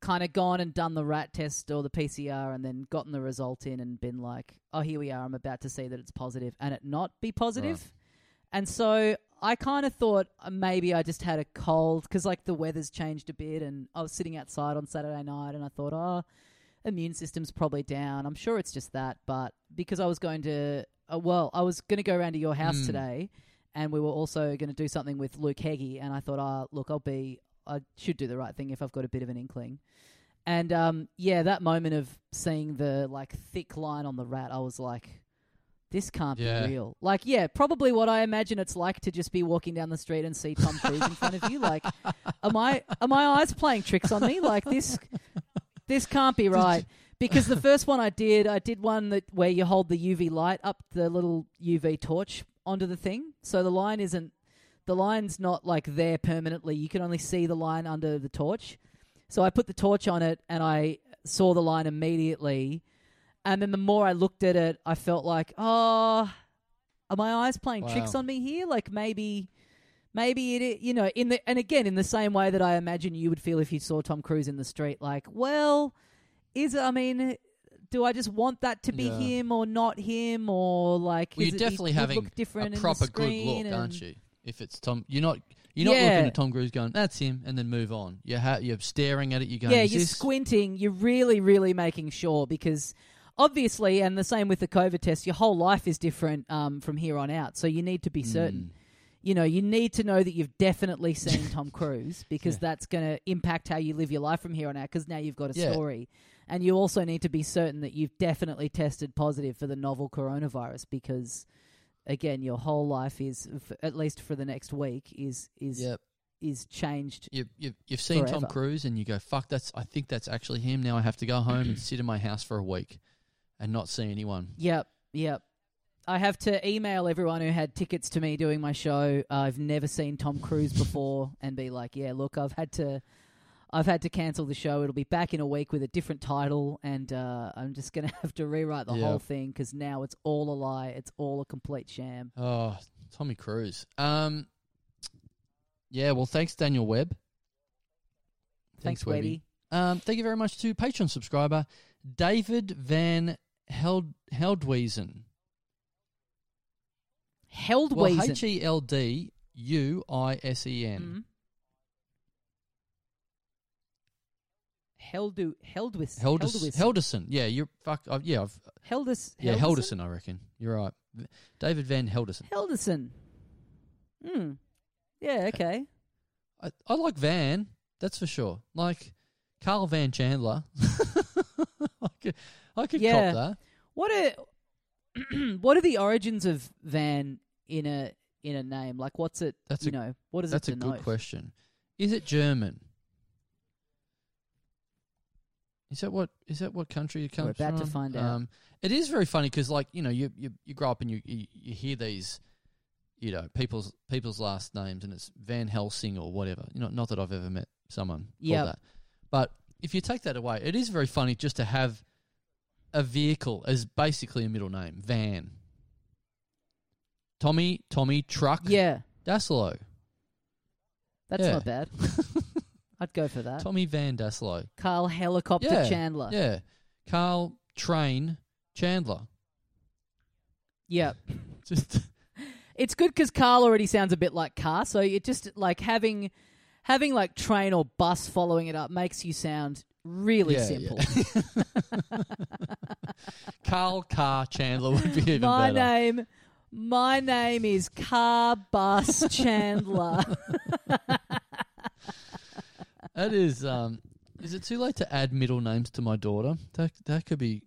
kind of gone and done the rat test or the PCR and then gotten the result in and been like, oh, here we are. I'm about to see that it's positive and it not be positive. Right. And so I kind of thought uh, maybe I just had a cold because like the weather's changed a bit and I was sitting outside on Saturday night and I thought, oh, immune system's probably down. I'm sure it's just that, but because I was going to, uh, well, I was going to go around to your house Mm. today, and we were also going to do something with Luke Heggie, and I thought, oh, look, I'll be, I should do the right thing if I've got a bit of an inkling. And um, yeah, that moment of seeing the like thick line on the rat, I was like, this can't Yeah. be real. Like, yeah, probably what I imagine it's like to just be walking down the street and see Tom Cruise in front of you. Like, am I are my eyes playing tricks on me? Like this this can't be right. Because the first one I did, I did one that where you hold the UV light up the little UV torch onto the thing, so the line isn't the line's not like there permanently. You can only see the line under the torch. So I put the torch on it and I saw the line immediately. And then the more I looked at it, I felt like, oh, are my eyes playing tricks on me here? Like maybe, maybe it, you know, in the and again in the same way that I imagine you would feel if you saw Tom Cruise in the street. Like, well, is I mean, do I just want that to be Yeah. him or not him or like? Well, you're it- definitely having look different a proper good look, aren't you? If it's Tom, you're not you're not Yeah. looking at Tom Cruise going, "That's him," and then move on. You're ha- you're staring at it. You're going, yeah, "Is you're this?" squinting. You're really, really making sure because obviously, and the same with the COVID test, your whole life is different um, from here on out. So you need to be certain. You know, you need to know that you've definitely seen Tom Cruise because that's going to impact how you live your life from here on out. Because now you've got a Yeah. story, and you also need to be certain that you've definitely tested positive for the novel coronavirus because. Again, your whole life is, f- at least for the next week, is is Yep. is changed. You, you, you've seen Tom. Cruise and you go, fuck, that's. I think that's actually him. Now I have to go home and sit in my house for a week and not see anyone. Yep, yep. I have to email everyone who had tickets to me doing my show. Uh, I've never seen Tom Cruise before, and be like, "Yeah, look, I've had to, I've had to cancel the show. It'll be back in a week with a different title, and uh, I'm just gonna have to rewrite the Yeah. whole thing because now it's all a lie. It's all a complete sham." Oh, Tommy Cruise. Um, yeah. Well, thanks, Daniel Webb. Thanks, Webby. Webby. Um, thank you very much to Patreon subscriber David Van Held Heldwiesen. Well, Heldwiesen. H E L D U I S E N. Mhm. Heldu Heldwis Heldwis Helderson. Yeah, you're fuck. Uh, yeah, I've, Heldis yeah, Helderson? I reckon you're right. David Van Helderson. Helderson. Hmm. Yeah. Okay. I, I like Van. That's for sure. Like Carl Van Chandler. I could, I could Yeah. cop that. What are what are the origins of Van in a in a name? Like, what's it? That's you a- know, what does That's it a good question. Is it German? Is that what is that what country it comes We're about to from? find out. Um, it is very funny because, like, you know, you, you you grow up and you, you you hear these, you know, people's people's last names and it's Van Helsing or whatever. You know, not that I've ever met someone Yep. called that, but if you take that away, it is very funny just to have a vehicle as basically a middle name, Van. Tommy, Tommy, truck, Yeah, Dassalo. that's Yeah. not bad. I'd go for that. Tommy Van Dassalo. Carl Helicopter yeah, Chandler. Yeah. Carl Train Chandler. Yep. Just It's good because Carl already sounds a bit like car, so it just like having having like train or bus following it up makes you sound really Yeah, simple. yeah. Carl Car Chandler would be even my better. name, my name is Car Bus Chandler. That is. Um, is it too late to add middle names to my daughter? That that could be.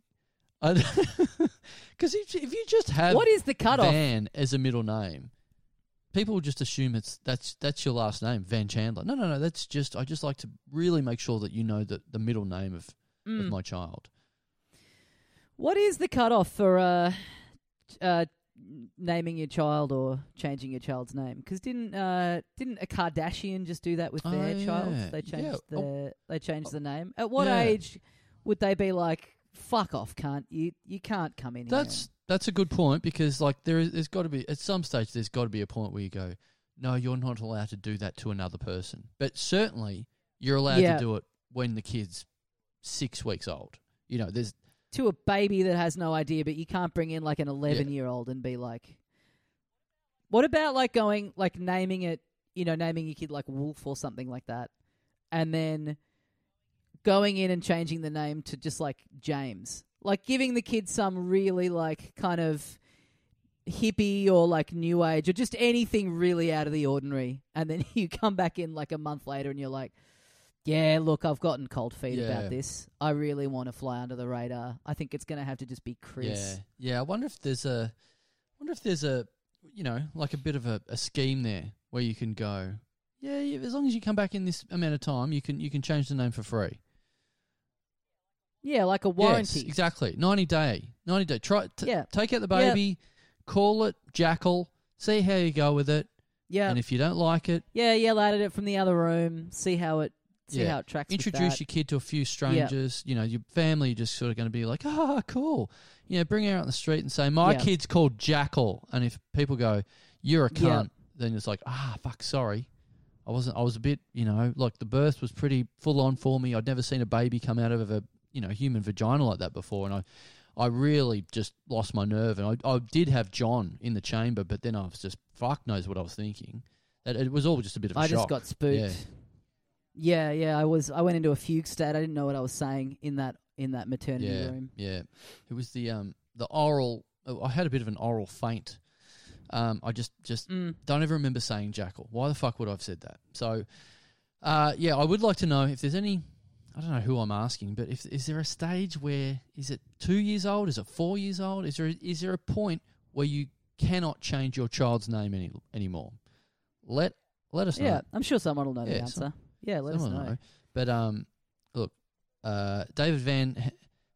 Because if, if you just have What is the cutoff? Van as a middle name, people just assume it's that's that's your last name, Van Chandler. No, no, no. That's just I just like to really make sure that you know the the middle name of of Mm. my child. What is the cutoff for uh, uh, naming your child or changing your child's name? Because didn't uh, didn't a Kardashian just do that with Oh, their child? They changed Yeah. Oh. the they changed the name. At what Yeah. age would they be like, "Fuck off, can't you? You can't come in That's that's a good point because like there is there's got to be at some stage there's got to be a point where you go, no, you're not allowed to do that to another person. But certainly you're allowed Yeah. to do it when the kid's six weeks old. You know, there's to a baby that has no idea, but you can't bring in like an 11 year old and be like, what about like going, like naming it, you know, naming your kid like Wolf or something like that, and then going in and changing the name to just like James? Like giving the kid some really like kind of hippie or like new age or just anything really out of the ordinary. And then you come back in like a month later and you're like, yeah, look, I've gotten cold feet Yeah. about this. I really want to fly under the radar. I think it's going to have to just be Chris. Yeah, yeah. I wonder if there's a, wonder if there's a, you know, like a bit of a, a scheme there where you can go, yeah, yeah, as long as you come back in this amount of time, you can you can change the name for free. Yeah, like a warranty. Yes, exactly. Ninety day, ninety day. Try t- Yeah. take out the Yeah. baby, call it Jackal, see how you go with it. Yeah. and if you don't like it, Yeah, yell at it from the other room. See how it see yeah, how it tracks. Introduce your kid to a few strangers. You know, your family just sort of going to be like, "Ah, cool." You know, bring her out on the street and say, "My kid's called Jackal," and if people go, "You're a cunt," then it's like, "Ah, fuck, sorry." I wasn't. I was a bit, you know, like the birth was pretty full on for me. I'd never seen a baby come out of a, you know, human vagina like that before, and I, I really just lost my nerve. And I, I did have John in the chamber, but then I was just fuck knows what I was thinking. That it was all just a bit of a I shock. just got spooked. Yeah. Yeah, yeah. I was. I went into a fugue state. I didn't know what I was saying in that in that maternity yeah, room. Yeah, it was the um the oral. I had a bit of an oral faint. Um, I just just Mm. don't ever remember saying jackal. Why the fuck would I have said that? So, uh, yeah, I would like to know if there's any. I don't know who I'm asking, but if is there a stage where is it two years old? Is it four years old? Is there is there a point where you cannot change your child's name any anymore? Let let us know. Yeah, I'm sure someone will know the answer. some- yeah, let us someone know. But um, look, uh, David Van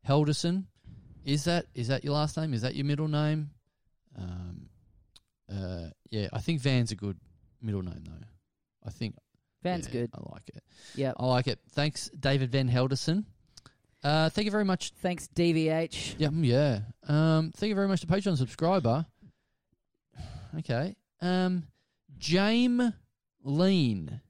Helderson, is that is that your last name? Is that your middle name? Um, uh, yeah, I think Van's a good middle name though. I think Van's yeah, good. I like it. Yep. I like it. Thanks, David Van Helderson. Uh, thank you very much. Thanks, DVH. Yeah, yeah. Um, thank you very much to Patreon subscriber. Okay. Um, James Lean.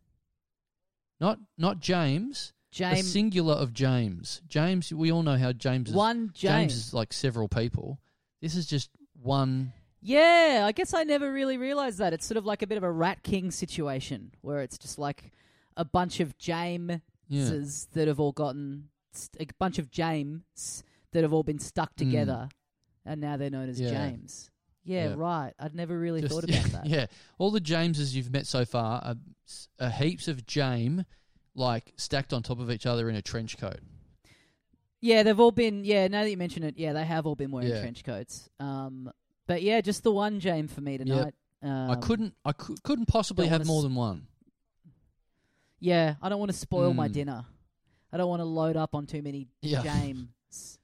Not not James. The James- singular of James. James. We all know how James is. One James. is like several people. This is just one. Yeah, I guess I never really realized that. It's sort of like a bit of a Rat King situation where it's just like a bunch of Jameses that have all gotten st- a bunch of James that have all been stuck together, and now they're known as Mm. Yeah. James. Yeah, Yeah. right. I'd never really just- thought about that. Yeah, all the Jameses you've met so far are, are heaps of James, like stacked on top of each other in a trench coat. Yeah, they've all been. Yeah, now that you mention it, yeah, they have all been wearing Yeah. trench coats. Um, but yeah, just the one James for me tonight. Um, I couldn't. I cou- couldn't possibly don't have wanna more s- than one. Yeah, I don't want to spoil my Mm. dinner. I don't want to load up on too many Yeah. James.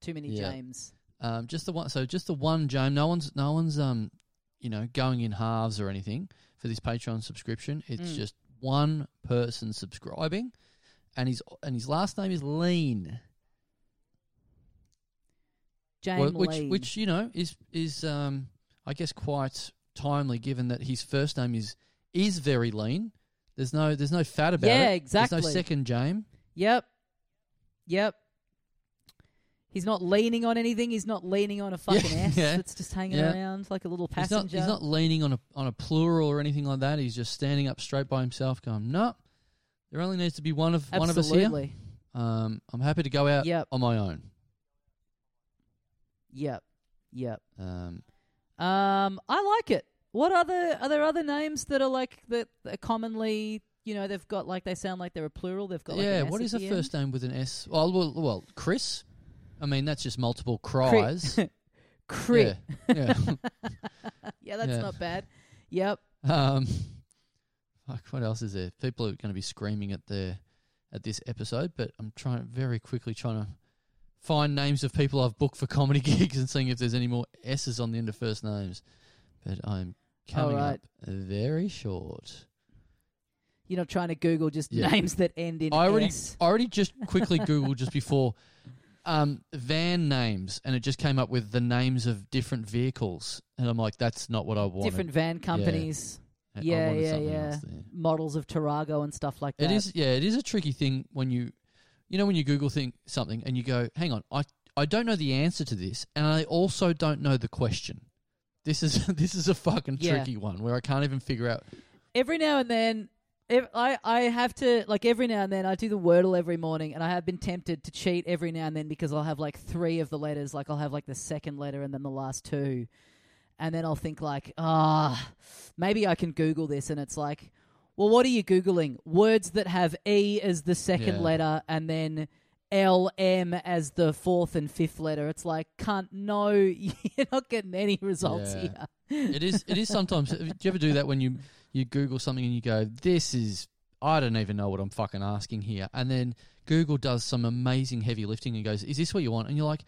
Too many Yeah. James. Um, just the one. So just the one James. No one's. No one's. Um, you know, going in halves or anything for this Patreon subscription. It's Mm. just one person subscribing, and his and his last name is Lean. James Wh- which Lean. which you know is is um I guess quite timely given that his first name is is very lean. There's no there's no fat about it. Yeah, it. There's exactly. no second James. Yep. Yep. He's not leaning on anything. He's not leaning on a fucking ass yeah. that's just hanging Yeah. around like a little He's not passenger. he's not leaning on a on a plural or anything like that. He's just standing up straight by himself, going, No, there only needs to be one of one of us here. Um, I'm happy to go out Yep. on my own. Yep. Yep. Um, Um, I like it. What other are there other names that are like that are commonly you know, they've got like they sound like they're a plural. They've got like yeah, what at is a first name with an S? Well, well, well, Chris. I mean, that's just multiple cries. Crit. Yeah. yeah, yeah that's Yeah. not bad. Yep. Um, fuck, what else is there? People are going to be screaming at the at this episode, but I'm trying very quickly trying to find names of people I've booked for comedy gigs and seeing if there's any more S's on the end of first names. But I'm coming Alright. up very short. You're not trying to Google just Yeah. names that end in I already, S. I already just quickly googled just before um, van names, and it just came up with the names of different vehicles, and I'm like, that's not what I wanted. Different van companies. I Yeah, yeah, yeah. Models of Tarago and stuff like that. It is, yeah, it is a tricky thing when you, you know, when you Google think something and you go, hang on, I, I don't know the answer to this, and I also don't know the question. This is this is a fucking Yeah. tricky one where I can't even figure out. every now and then ev I, I have to like every now and then I do the wordle every morning and I have been tempted to cheat every now and then because I'll have like three of the letters like I'll have like the second letter and then the last two and then I'll think like ah maybe I can google this and it's like well what are you googling words that have e as the second Yeah. letter and then L M as the fourth and fifth letter it's like can't no you're not getting any results Yeah. here It is it is sometimes. do you ever do that when you you Google something and you go, this is I don't even know what I'm fucking asking here, and then Google does some amazing heavy lifting and goes, is this what you want? And you're like,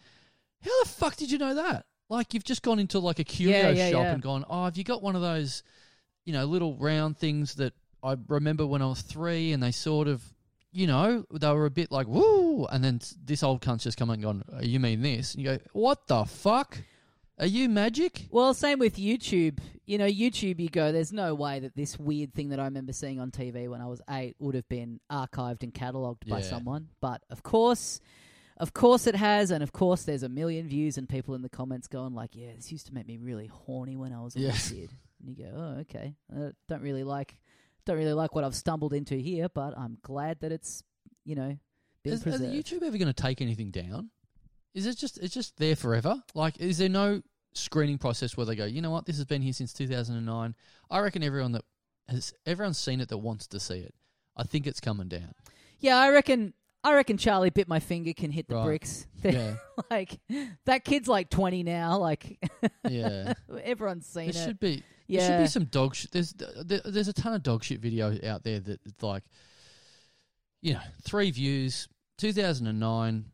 how the fuck did you know that? Like you've just gone into like a curio Yeah, yeah, shop yeah. and gone, oh, have you got one of those, you know, little round things that I remember when I was three, and they sort of, you know, they were a bit like woo, and then this old cunt's just come and gone, oh, you mean this? And you go, what the fuck? Are you magic? Well, same with YouTube. You know, YouTube, you go, there's no way that this weird thing that I remember seeing on TV when I was eight would have been archived and catalogued by Yeah. someone. But of course, of course it has. And of course, there's a million views and people in the comments going, like, yeah, this used to make me really horny when I was a Yeah. little kid. And you go, oh, okay. I don't really like. Don't really like what I've stumbled into here, but I'm glad that it's, you know, been Is, is preserved. YouTube ever going to take anything down? Is it just it's just there forever? Like, is there no screening process where they go, you know what, this has been here since 2009. I reckon everyone that has everyone's seen it that wants to see it. I think it's coming down. Yeah, I reckon. I reckon Charlie bit my finger can hit the Right. bricks. Yeah. like that kid's like twenty now. Like Yeah. everyone's seen There it. should be Yeah. there should be some dog shit. There's there, there's a ton of dog shit video out there that it's like, you know, three views, 2009.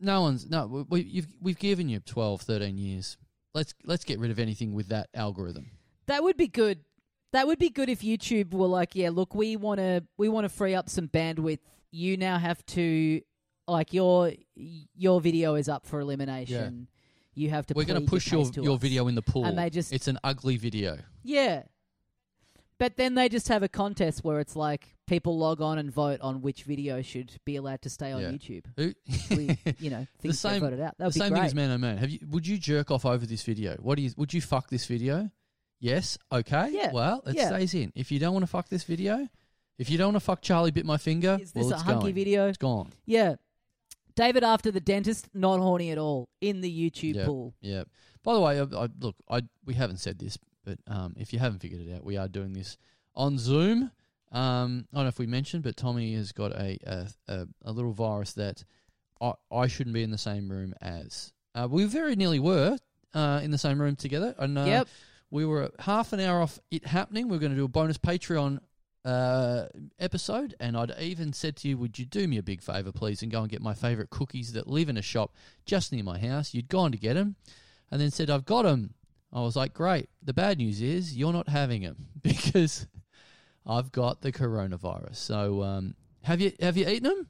No one's no. We, we, you've, we've given you 12, 13 years. Let's let's get rid of anything with that algorithm. That would be good. That would be good if YouTube were like, yeah, look, we want to we want to free up some bandwidth. You now have to like your your video is up for elimination. You have to. We're going to push your to your video in the pool. and they just it's an ugly video. yeah. But then they just have a contest where it's like people log on and vote on which video should be allowed to stay on Yeah. YouTube. Who- we, you know, the things get same voted out. That the would be same great. thing as man oh man. Have you? Would you jerk off over this video? What do you? Would you fuck this video? Yes. Okay. Yeah, Well, it yeah. stays in. If you don't want to fuck this video, if you don't want to fuck Charlie bit my finger, Is this well, a it's hunky going. video? It's gone. Yeah. David after the dentist, not horny at all in the YouTube Yep, pool. Yeah. By the way, I, I, look, I we haven't said this, but um, if you haven't figured it out, we are doing this on Zoom. Um, I don't know if we mentioned, but Tommy has got a a, a, a little virus that I, I shouldn't be in the same room as. Uh, we very nearly were uh, in the same room together, and uh, Yep. we were half an hour off it happening. We are going to do a bonus Patreon uh, episode, and I'd even said to you, "Would you do me a big favor, please, and go and get my favorite cookies that live in a shop just near my house?" You'd gone to get them, and then said, "I've got them." I was like, "Great." The bad news is you're not having them because I've got the coronavirus. So, um, have you have you eaten them?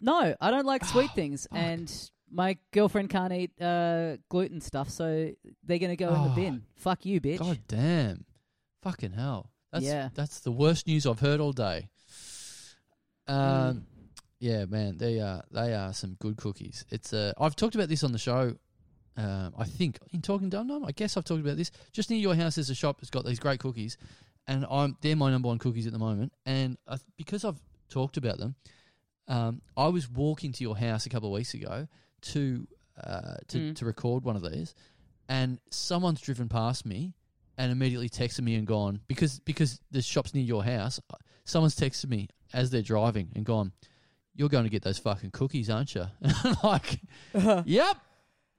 No, I don't like Oh, sweet things, and my girlfriend can't eat uh, gluten stuff, so they're gonna go in the Oh, bin. Fuck you, bitch. God damn, fucking hell! That's Yeah. that's the worst news I've heard all day. Mm. Um, yeah, man, they are they are some good cookies. It's uh, I've talked about this on the show. Um, I think in talking Dum Dum, I guess I've talked about this. Just near your house, there's a shop that's got these great cookies, and I'm they're my number one cookies at the moment. And I, because I've talked about them, um, I was walking to your house a couple of weeks ago to uh, to Mm. to record one of these, and someone's driven past me, and immediately texted me and gone because because the shop's near your house. Someone's texted me as they're driving and gone, "You're going to get those fucking cookies, aren't you?" And I'm like, "Yep,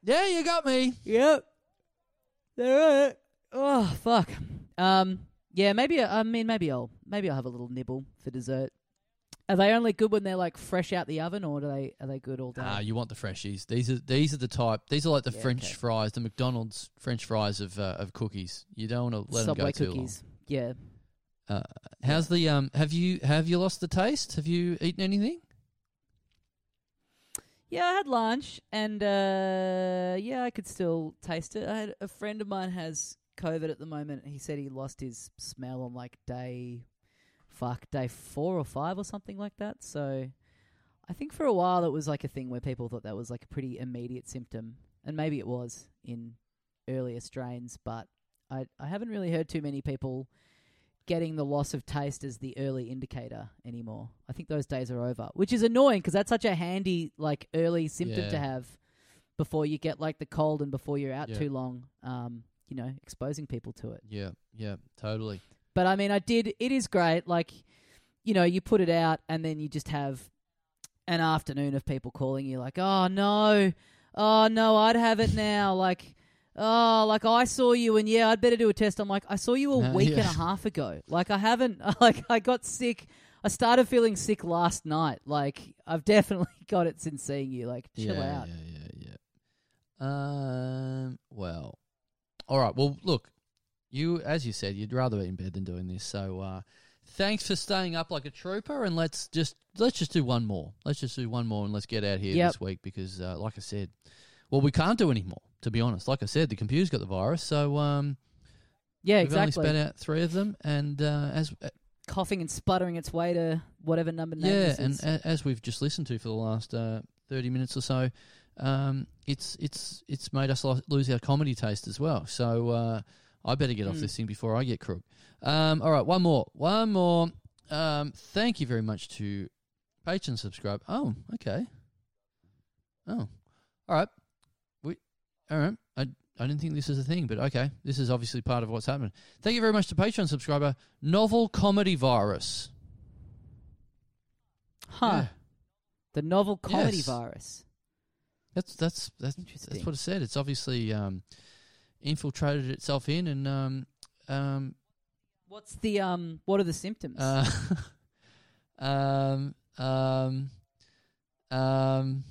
yeah, you got me." Yep. They're right. Oh fuck. Um. Yeah. Maybe. I mean, maybe I'll maybe I'll have a little nibble for dessert. Are they only good when they're like fresh out the oven, or do they are they good all day? Ah, you want the freshies. These are these are the type. These are like the Yeah, French okay. fries, the McDonald's French fries of uh, of cookies. You don't want to let Subway them go cookies. too Yeah. long. Uh, how's the um? Have you have you lost the taste? Have you eaten anything? Yeah, I had lunch, and uh, yeah, I could still taste it. I had a friend of mine has COVID at the moment. He said he lost his smell on like day, fuck, day four or five or something like that. So, I think for a while it was like a thing where people thought that was like a pretty immediate symptom, and maybe it was in earlier strains, but I I haven't really heard too many people getting the loss of taste as the early indicator anymore. I think those days are over, which is annoying because that's such a handy like early symptom to have before you get like the cold and before you're out Yeah. too long. Um, you know, exposing people to it. Yeah, yeah, totally. But I mean, I did. It is great. Like, you know, you put it out and then you just have an afternoon of people calling you like, "Oh no, oh no, I'd have it now." Like, oh, like I saw you and yeah, I'd better do a test. I'm like, I saw you a Uh, week yeah. and a half ago. Like, I haven't. Like, I got sick. I started feeling sick last night. Like, I've definitely got it since seeing you. Like, chill yeah, out. Yeah, yeah, yeah. Um. Well, all right. Well, look, you as you said, you'd rather be in bed than doing this. So, uh, thanks for staying up like a trooper, and let's just let's just do one more. Let's just do one more, and let's get out here Yep. this week because, uh, like I said, well, we can't do any more. To be honest, like I said, the computer's got the virus, so um, Yeah, we've exactly. only spat out three of them, and uh, as Coughing and sputtering its way to whatever number name yeah, this and is. a, as we've just listened to for the last uh, thirty minutes or so, um, it's it's it's made us lo- lose our comedy taste as well. So uh, I better get off Hmm. this thing before I get crook. Um, all right, one more, one more. Um, thank you very much to Patreon subscribe. Oh, okay. Oh, all right. We all right. I I didn't think this is a thing, but okay, this is obviously part of what's happening. Thank you very much to Patreon subscriber Novel Comedy Virus. Huh. Yeah. The novel comedy Yes. virus. That's that's that's that's what it said. It's obviously um, infiltrated itself in, and um, um, What's the um? What are the symptoms? uh, um, um, um,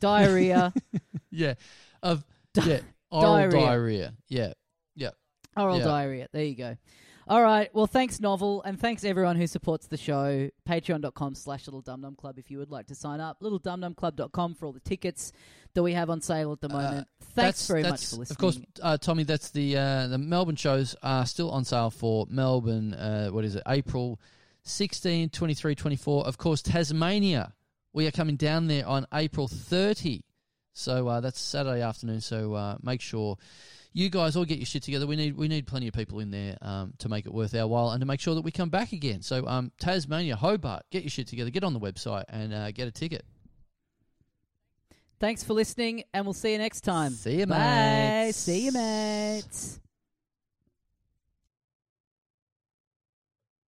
Diarrhea, yeah, of Di- yeah, oral diarrhea. diarrhea. Yeah, yeah. oral yeah. diarrhea. There you go. All right. Well, thanks, Novel, and thanks everyone who supports the show. Patreon.com slash Little Dum Dum Club if you would like to sign up. LittleDumDumClub.com for all the tickets that we have on sale at the moment. thanks Uh, That's- very much for listening. Of course, uh, Tommy, that's the uh, the Melbourne shows are still on sale for Melbourne. Uh, what is it? April 16, 23, 24. Of course, Tasmania. We are coming down there on April 30. So uh, that's Saturday afternoon. So uh, make sure you guys all get your shit together. We need we need plenty of people in there um, to make it worth our while and to make sure that we come back again. So um, Tasmania, Hobart, get your shit together. Get on the website and uh, get a ticket. Thanks for listening, and we'll see you next time. See you, Bye. mates. See you, mates.